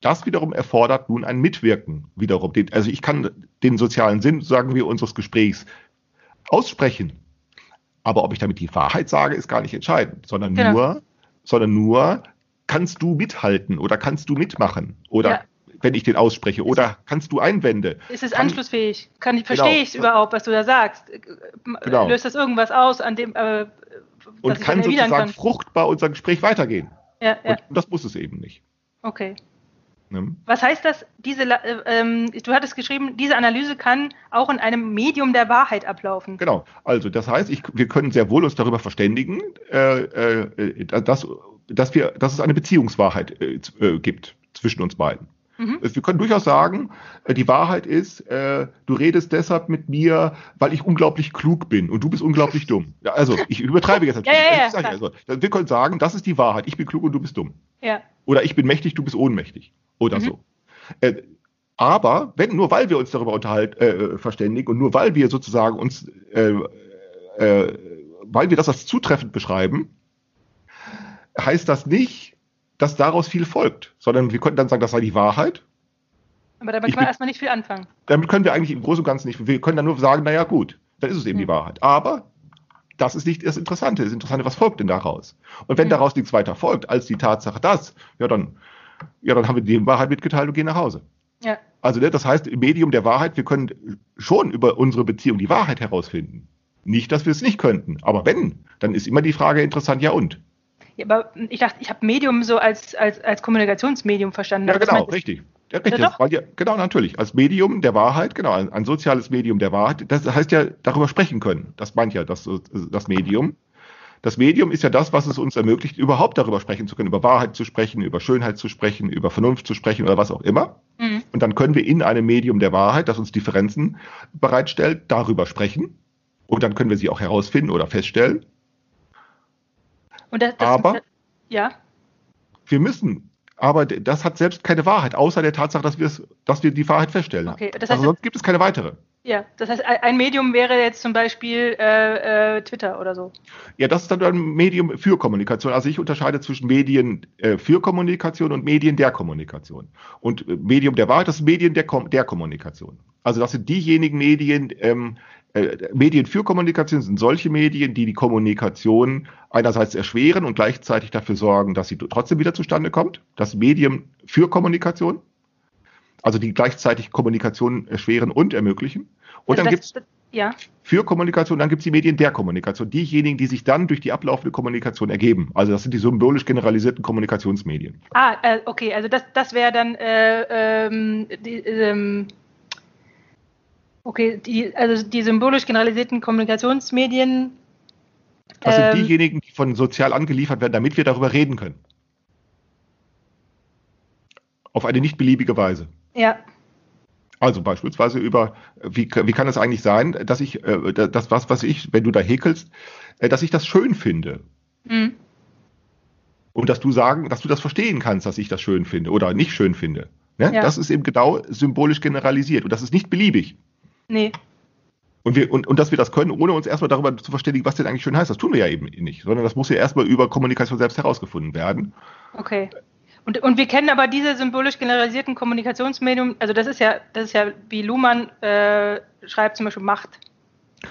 Speaker 3: das wiederum erfordert nun ein Mitwirken wiederum. Also ich kann den sozialen Sinn, sagen wir, unseres Gesprächs aussprechen. Aber ob ich damit die Wahrheit sage, ist gar nicht entscheidend, sondern genau. nur, sondern nur, kannst du mithalten oder kannst du mitmachen oder ja wenn ich den ausspreche? Oder kannst du Einwände?
Speaker 2: Ist es Kann, anschlussfähig? Kann ich, verstehe genau. ich überhaupt, was du da sagst? Genau. Löst das irgendwas aus, an dem äh,
Speaker 3: und kann sozusagen kann? fruchtbar unser Gespräch weitergehen?
Speaker 2: Ja, ja.
Speaker 3: Und das muss es eben nicht.
Speaker 2: Okay. Ne? Was heißt das? Diese, äh, ähm, du hattest geschrieben, diese Analyse kann auch in einem Medium der Wahrheit ablaufen.
Speaker 3: Genau. Also das heißt, ich, wir können sehr wohl uns darüber verständigen, äh, äh, dass, dass, wir, dass es eine Beziehungswahrheit äh, äh, gibt zwischen uns beiden. Mhm. Wir können durchaus sagen, äh, die Wahrheit ist, äh, du redest deshalb mit mir, weil ich unglaublich klug bin und du bist unglaublich dumm. Ja, also ich übertreibe jetzt natürlich. ja, ja, ja, also, wir können sagen, das ist die Wahrheit. Ich bin klug und du bist dumm. Ja. Oder ich bin mächtig, du bist ohnmächtig. Oder mhm. so. Äh, aber wenn nur weil wir uns darüber unterhalten, äh, verständigen und nur weil wir sozusagen uns, äh, äh, weil wir das als zutreffend beschreiben, heißt das nicht, dass daraus viel folgt, sondern wir könnten dann sagen, das sei die Wahrheit.
Speaker 2: Aber damit kann man erstmal nicht viel anfangen.
Speaker 3: Damit können wir eigentlich im Großen und Ganzen nicht. Wir können dann nur sagen, naja, gut, dann ist es eben mhm. die Wahrheit. Aber das ist nicht das Interessante. Das Interessante, was folgt denn daraus? Und wenn mhm. daraus nichts weiter folgt, als die Tatsache, dass, ja, dann, ja, dann haben wir die Wahrheit mitgeteilt und gehen nach Hause. Ja. Also, ne, das heißt, im Medium der Wahrheit, wir können schon über unsere Beziehung die Wahrheit herausfinden. Nicht, dass wir es nicht könnten. Aber wenn, dann ist immer die Frage interessant, ja und?
Speaker 2: Ja, aber ich dachte, ich habe Medium so als, als, als Kommunikationsmedium verstanden.
Speaker 3: Ja, genau, richtig. Ja, richtig. Das, ja, genau, natürlich. Als Medium der Wahrheit, genau, ein, ein, soziales Medium der Wahrheit. Das heißt ja, darüber sprechen können. Das meint ja das, das Medium. Das Medium ist ja das, was es uns ermöglicht, überhaupt darüber sprechen zu können, über Wahrheit zu sprechen, über Schönheit zu sprechen, über Vernunft zu sprechen oder was auch immer. Mhm. Und dann können wir in einem Medium der Wahrheit, das uns Differenzen bereitstellt, darüber sprechen. Und dann können wir sie auch herausfinden oder feststellen. Das, das aber ja. wir müssen, aber das hat selbst keine Wahrheit, außer der Tatsache, dass wir, es, dass wir die Wahrheit feststellen. Okay, das heißt, also sonst gibt es keine weitere.
Speaker 2: Ja, das heißt, ein Medium wäre jetzt zum Beispiel äh, äh, Twitter oder so.
Speaker 3: Ja, das ist dann ein Medium für Kommunikation. Also ich unterscheide zwischen Medien äh, für Kommunikation und Medien der Kommunikation. Und äh, Medium der Wahrheit, das ist Medien der, Kom der Kommunikation. Also das sind diejenigen Medien, ähm, äh, Medien für Kommunikation sind solche Medien, die die Kommunikation einerseits erschweren und gleichzeitig dafür sorgen, dass sie trotzdem wieder zustande kommt. Das Medium für Kommunikation, also die gleichzeitig Kommunikation erschweren und ermöglichen. Und also dann gibt es ja. für Kommunikation, dann gibt es die Medien der Kommunikation, diejenigen, die sich dann durch die ablaufende Kommunikation ergeben. Also das sind die symbolisch generalisierten Kommunikationsmedien.
Speaker 2: Ah, äh, okay, also das, das wäre dann äh, ähm, die, ähm Okay, die, also die symbolisch generalisierten Kommunikationsmedien.
Speaker 3: Das sind ähm, diejenigen, die von sozial angeliefert werden, damit wir darüber reden können. Auf eine nicht beliebige Weise. Ja. Also beispielsweise über, wie, wie kann es eigentlich sein, dass ich, äh, das was, was ich, wenn du da häkelst, äh, dass ich das schön finde. Mhm. Und dass du sagen, dass du das verstehen kannst, dass ich das schön finde oder nicht schön finde. Ne? Ja. Das ist eben genau symbolisch generalisiert und das ist nicht beliebig. Nee. Und, wir, und, und dass wir das können, ohne uns erstmal darüber zu verständigen, was denn eigentlich schön heißt, das tun wir ja eben nicht, sondern das muss ja erstmal über Kommunikation selbst herausgefunden werden.
Speaker 2: Okay. Und, und wir kennen aber diese symbolisch generalisierten Kommunikationsmedium, also das ist ja, das ist ja, wie Luhmann äh, schreibt, zum Beispiel Macht.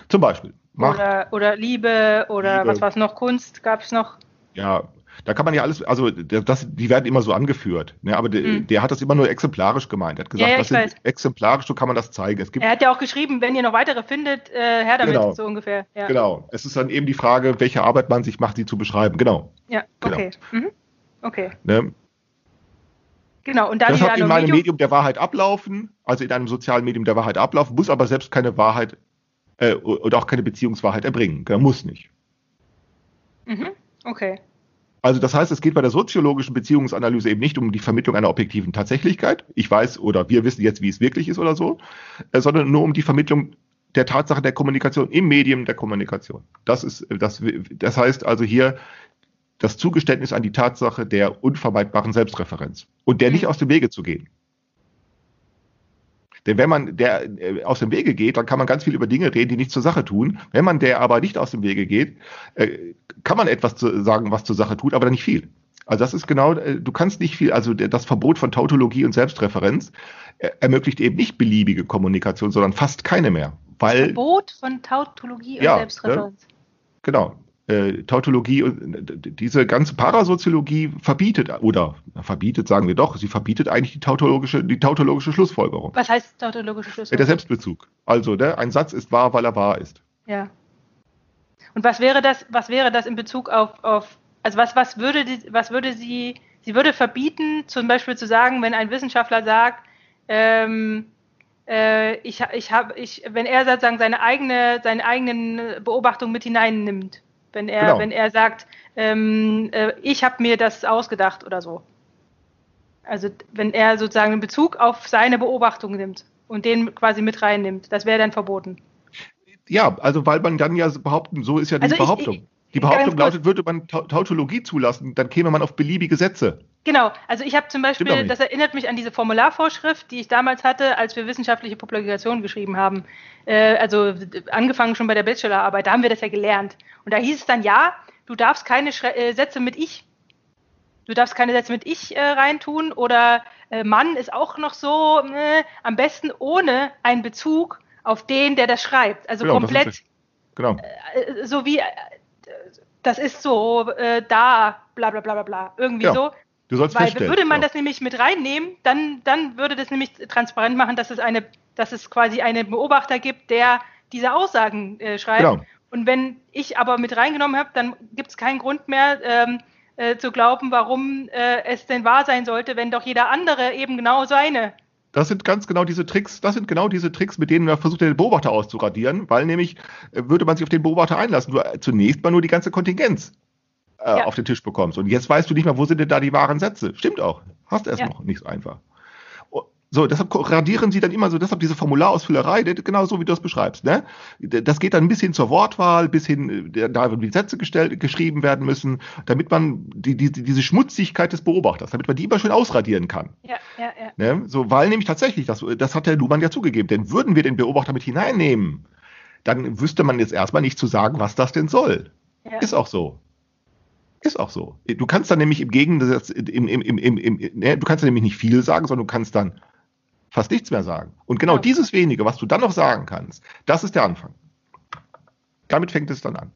Speaker 3: Zum Beispiel.
Speaker 2: Macht. Oder, oder Liebe oder Liebe. was war es noch, Kunst gab es noch.
Speaker 3: Ja, da kann man ja alles, also das, die werden immer so angeführt, ne? aber der, mhm. der hat das immer nur exemplarisch gemeint. Er hat gesagt, ja, ja, das weiß. exemplarisch, so kann man das zeigen. Es
Speaker 2: gibt, er hat ja auch geschrieben, wenn ihr noch weitere findet, äh, her damit,
Speaker 3: genau.
Speaker 2: so ungefähr.
Speaker 3: Ja. Genau. Es ist dann eben die Frage, welche Arbeit man sich macht, sie zu beschreiben. Genau.
Speaker 2: Ja, genau. okay. Mhm. Okay. Ne?
Speaker 3: Genau, und da das hat in meinem Medium, Medium der Wahrheit ablaufen, also in einem sozialen Medium der Wahrheit ablaufen, muss aber selbst keine Wahrheit äh, oder auch keine Beziehungswahrheit erbringen. Er muss nicht.
Speaker 2: Mhm. Okay.
Speaker 3: Also das heißt, es geht bei der soziologischen Beziehungsanalyse eben nicht um die Vermittlung einer objektiven Tatsächlichkeit. Ich weiß oder wir wissen jetzt, wie es wirklich ist oder so, äh, sondern nur um die Vermittlung der Tatsache der Kommunikation im Medium der Kommunikation. Das ist, das, das heißt also hier das Zugeständnis an die Tatsache der unvermeidbaren Selbstreferenz und der nicht aus dem Wege zu gehen. Denn wenn man der äh, aus dem Wege geht, dann kann man ganz viel über Dinge reden, die nicht zur Sache tun. Wenn man der aber nicht aus dem Wege geht, äh, kann man etwas zu sagen, was zur Sache tut, aber nicht viel. Also das ist genau, äh, du kannst nicht viel, also das Verbot von Tautologie und Selbstreferenz ermöglicht eben nicht beliebige Kommunikation, sondern fast keine mehr. Weil,
Speaker 2: Verbot von Tautologie und
Speaker 3: ja,
Speaker 2: Selbstreferenz.
Speaker 3: Ne? Genau äh, Tautologie und äh, diese ganze Parasoziologie verbietet oder verbietet, sagen wir doch, sie verbietet eigentlich die tautologische, die tautologische Schlussfolgerung.
Speaker 2: Was heißt tautologische Schlussfolgerung?
Speaker 3: Der Selbstbezug. Also, ne, ein Satz ist wahr, weil er wahr ist.
Speaker 2: Ja. Und was wäre das, was wäre das in Bezug auf, auf also was, was würde die, was würde sie Sie würde verbieten, zum Beispiel zu sagen, wenn ein Wissenschaftler sagt, ähm, äh, ich, ich habe, ich, wenn er sozusagen seine eigene, seine eigenen Beobachtungen mit hineinnimmt, wenn er, genau. wenn er sagt, ähm, äh, ich habe mir das ausgedacht oder so. Also wenn er sozusagen einen Bezug auf seine Beobachtungen nimmt und den quasi mit reinnimmt, das wäre dann verboten.
Speaker 3: Ja, also weil man dann ja behaupten, so ist ja die also Behauptung. Ich, ich, die Behauptung lautet, würde man Tautologie zulassen, dann käme man auf beliebige Sätze.
Speaker 2: Genau, also ich habe zum Beispiel, das erinnert mich an diese Formularvorschrift, die ich damals hatte, als wir wissenschaftliche Publikationen geschrieben haben. Äh, also angefangen schon bei der Bachelorarbeit, da haben wir das ja gelernt. Und da hieß es dann, ja, du darfst keine Schre äh, Sätze mit ich, du darfst keine Sätze mit ich äh, reintun oder äh, Mann ist auch noch so, äh, am besten ohne einen Bezug auf den, der das schreibt. Also genau, komplett. Genau. Äh, so wie das ist so äh, da, bla bla bla bla bla. Irgendwie ja, so.
Speaker 3: Du sollst
Speaker 2: Weil würde man ja. das nämlich mit reinnehmen, dann, dann würde das nämlich transparent machen, dass es eine, dass es quasi einen Beobachter gibt, der diese Aussagen äh, schreibt. Genau. Und wenn ich aber mit reingenommen habe, dann gibt es keinen Grund mehr ähm, äh, zu glauben, warum äh, es denn wahr sein sollte, wenn doch jeder andere eben genau seine
Speaker 3: das sind ganz genau diese Tricks, das sind genau diese Tricks, mit denen man versucht, den Beobachter auszuradieren, weil nämlich äh, würde man sich auf den Beobachter einlassen, du äh, zunächst mal nur die ganze Kontingenz äh, ja. auf den Tisch bekommst. Und jetzt weißt du nicht mehr, wo sind denn da die wahren Sätze. Stimmt auch. Hast erst ja. noch nicht so einfach. So, deshalb radieren sie dann immer so, deshalb diese Formularausfüllerei, genau so, wie du das beschreibst. Ne? Das geht dann bis hin zur Wortwahl, bis hin, äh, da wie Sätze gestellt, geschrieben werden müssen, damit man die, die, diese Schmutzigkeit des Beobachters, damit man die immer schön ausradieren kann. Ja, ja, ja. Ne? So, weil nämlich tatsächlich, das, das hat der Luhmann ja zugegeben, denn würden wir den Beobachter mit hineinnehmen, dann wüsste man jetzt erstmal nicht zu sagen, was das denn soll. Ja. Ist auch so. Ist auch so. Du kannst dann nämlich im Gegensatz, im, im, im, im, im, ne, du kannst dann nämlich nicht viel sagen, sondern du kannst dann fast nichts mehr sagen. Und genau ja. dieses wenige, was du dann noch sagen kannst, das ist der Anfang. Damit fängt es dann an.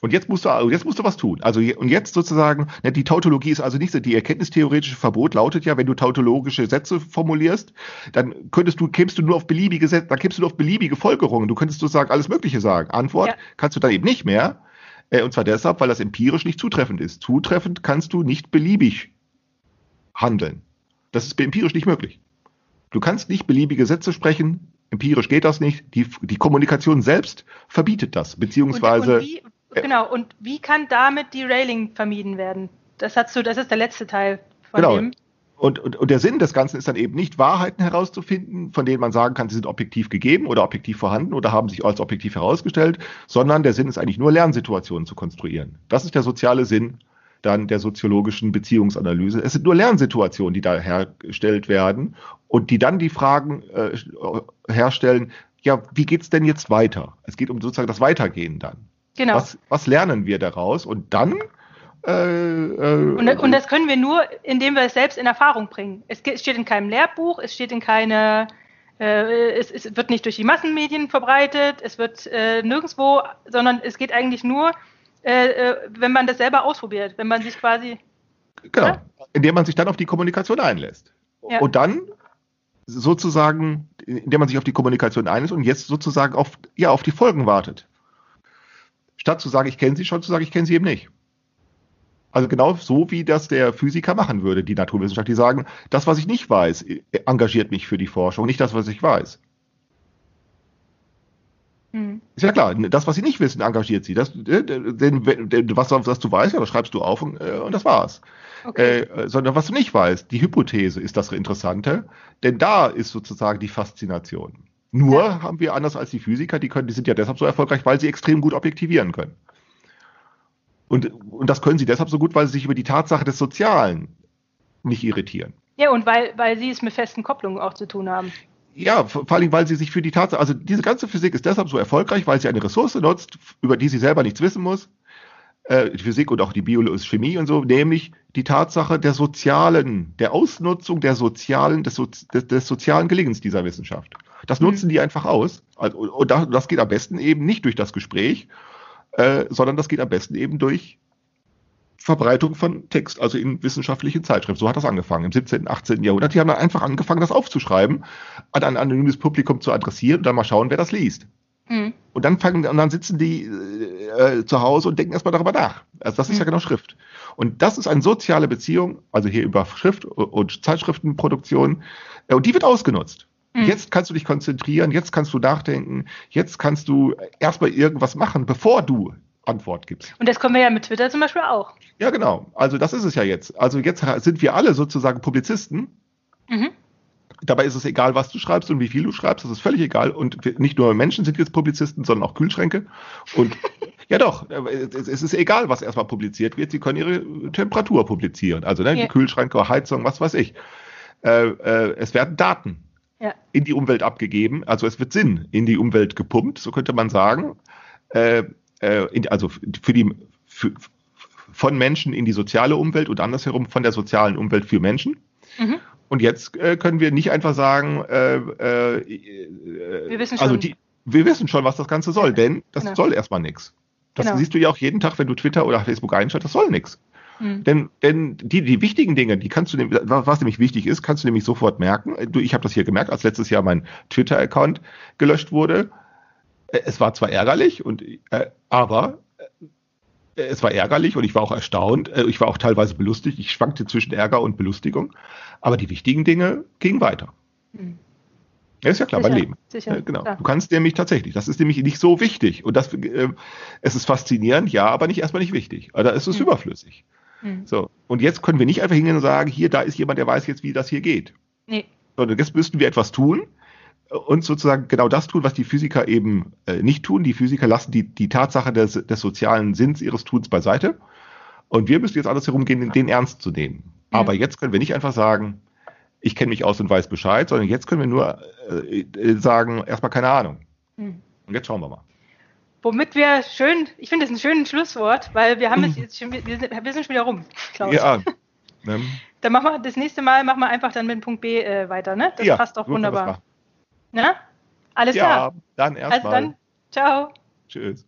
Speaker 3: Und jetzt musst du, jetzt musst du was tun. Also, und jetzt sozusagen, ne, die Tautologie ist also nicht so, die erkenntnistheoretische Verbot lautet ja, wenn du tautologische Sätze formulierst, dann könntest du, kämst du nur auf beliebige Sätze, dann kämst du nur auf beliebige Folgerungen. Du könntest sozusagen alles Mögliche sagen. Antwort ja. kannst du dann eben nicht mehr. Äh, und zwar deshalb, weil das empirisch nicht zutreffend ist. Zutreffend kannst du nicht beliebig handeln. Das ist empirisch nicht möglich. Du kannst nicht beliebige Sätze sprechen. Empirisch geht das nicht. Die, die Kommunikation selbst verbietet das, beziehungsweise. Und, und
Speaker 2: wie, genau. Und wie kann damit Derailing vermieden werden? Das hast du, das ist der letzte Teil von genau. dem.
Speaker 3: Und, und, und der Sinn des Ganzen ist dann eben nicht, Wahrheiten herauszufinden, von denen man sagen kann, sie sind objektiv gegeben oder objektiv vorhanden oder haben sich als objektiv herausgestellt, sondern der Sinn ist eigentlich nur Lernsituationen zu konstruieren. Das ist der soziale Sinn dann der soziologischen Beziehungsanalyse. Es sind nur Lernsituationen, die da hergestellt werden und die dann die Fragen äh, herstellen, ja, wie geht's denn jetzt weiter? Es geht um sozusagen das Weitergehen dann. Genau. Was, was lernen wir daraus? Und dann
Speaker 2: äh, äh, und, und, das können wir nur, indem wir es selbst in Erfahrung bringen. Es steht in keinem Lehrbuch, es steht in keine, äh, es, es, wird nicht durch die Massenmedien verbreitet, es wird äh, nirgendwo, sondern es geht eigentlich nur äh, äh, wenn man das selber ausprobiert, wenn man sich quasi.
Speaker 3: Genau, ja? indem man sich dann auf die Kommunikation einlässt. Ja. Und dann sozusagen, indem man sich auf die Kommunikation einlässt und jetzt sozusagen auf, ja, auf die Folgen wartet. Statt zu sagen, ich kenne sie schon, zu sagen, ich kenne sie eben nicht. Also genau so, wie das der Physiker machen würde, die Naturwissenschaft, die sagen, das, was ich nicht weiß, engagiert mich für die Forschung, nicht das, was ich weiß. Mhm. Ist ja klar, das, was sie nicht wissen, engagiert sie. Das, äh, denn, was, was du weißt, ja, das schreibst du auf und, äh, und das war's. Okay. Äh, sondern was du nicht weißt, die Hypothese ist das Interessante, denn da ist sozusagen die Faszination. Nur ja. haben wir anders als die Physiker, die können, die sind ja deshalb so erfolgreich, weil sie extrem gut objektivieren können. Und, und das können sie deshalb so gut, weil sie sich über die Tatsache des Sozialen nicht irritieren.
Speaker 2: Ja, und weil, weil sie es mit festen Kopplungen auch zu tun haben.
Speaker 3: Ja, vor allem, weil sie sich für die Tatsache, also diese ganze Physik ist deshalb so erfolgreich, weil sie eine Ressource nutzt, über die sie selber nichts wissen muss. Äh, die Physik und auch die Biologie, Chemie und so, nämlich die Tatsache der sozialen, der Ausnutzung der sozialen, des, des, des sozialen Gelingens dieser Wissenschaft. Das mhm. nutzen die einfach aus. Also, und das geht am besten eben nicht durch das Gespräch, äh, sondern das geht am besten eben durch Verbreitung von Text, also in wissenschaftlichen Zeitschriften. So hat das angefangen im 17., 18. Jahrhundert. Die haben dann einfach angefangen, das aufzuschreiben, an ein anonymes Publikum zu adressieren und dann mal schauen, wer das liest. Mhm. Und dann fangen und dann sitzen die äh, zu Hause und denken erstmal darüber nach. Also das ist mhm. ja genau Schrift. Und das ist eine soziale Beziehung, also hier über Schrift und Zeitschriftenproduktion, äh, und die wird ausgenutzt. Mhm. Jetzt kannst du dich konzentrieren, jetzt kannst du nachdenken, jetzt kannst du erstmal irgendwas machen, bevor du Antwort gibst.
Speaker 1: Und das können wir ja mit Twitter zum Beispiel auch.
Speaker 3: Ja, genau. Also das ist es ja jetzt. Also jetzt sind wir alle sozusagen Publizisten. Mhm. Dabei ist es egal, was du schreibst und wie viel du schreibst, das ist völlig egal. Und nicht nur Menschen sind jetzt Publizisten, sondern auch Kühlschränke. Und ja doch, es ist egal, was erstmal publiziert wird. Sie können ihre Temperatur publizieren. Also ne, ja. die Kühlschränke, Heizung, was weiß ich. Äh, äh, es werden Daten ja. in die Umwelt abgegeben. Also es wird Sinn in die Umwelt gepumpt, so könnte man sagen. Äh, äh in, also für die für, von Menschen in die soziale Umwelt und andersherum von der sozialen Umwelt für Menschen. Mhm. Und jetzt äh, können wir nicht einfach sagen, äh, äh, wir wissen also schon. Die, wir wissen schon, was das Ganze soll, denn das genau. soll erstmal nichts. Das genau. siehst du ja auch jeden Tag, wenn du Twitter oder Facebook einschaltest, das soll nichts. Mhm. Denn, denn die, die wichtigen Dinge, die kannst du, was nämlich wichtig ist, kannst du nämlich sofort merken. Du, ich habe das hier gemerkt, als letztes Jahr mein Twitter-Account gelöscht wurde. Äh, es war zwar ärgerlich, und, äh, aber äh, es war ärgerlich und ich war auch erstaunt. Äh, ich war auch teilweise belustigt. Ich schwankte zwischen Ärger und Belustigung. Aber die wichtigen Dinge gingen weiter. Mhm. Ja, ist ja klar, sicher, beim Leben. Sicher, äh, genau. Klar. Du kannst nämlich tatsächlich, das ist nämlich nicht so wichtig. Und das, äh, es ist faszinierend, ja, aber nicht erstmal nicht wichtig. Oder es ist mhm. überflüssig. Mhm. So. Und jetzt können wir nicht einfach hingehen und sagen, hier, da ist jemand, der weiß jetzt, wie das hier geht. Nee. Sondern jetzt müssten wir etwas tun und sozusagen genau das tun, was die Physiker eben äh, nicht tun. Die Physiker lassen die, die Tatsache des, des sozialen Sinns ihres Tuns beiseite. Und wir müssen jetzt alles herumgehen, den ernst zu nehmen. Aber jetzt können wir nicht einfach sagen, ich kenne mich aus und weiß Bescheid, sondern jetzt können wir nur äh, äh sagen, erstmal keine Ahnung. Mhm. Und jetzt schauen wir mal.
Speaker 1: Womit wir schön, ich finde das ein schönes Schlusswort, weil wir haben es jetzt schon, wir sind, wir sind schon wieder rum,
Speaker 3: Klaus. Ja.
Speaker 1: Ne? Dann machen wir das nächste Mal machen wir einfach dann mit Punkt B äh, weiter, ne? Das ja, passt doch wunderbar. Na? Alles ja, klar.
Speaker 3: Dann erstmal. Also dann,
Speaker 1: ciao.
Speaker 3: Tschüss.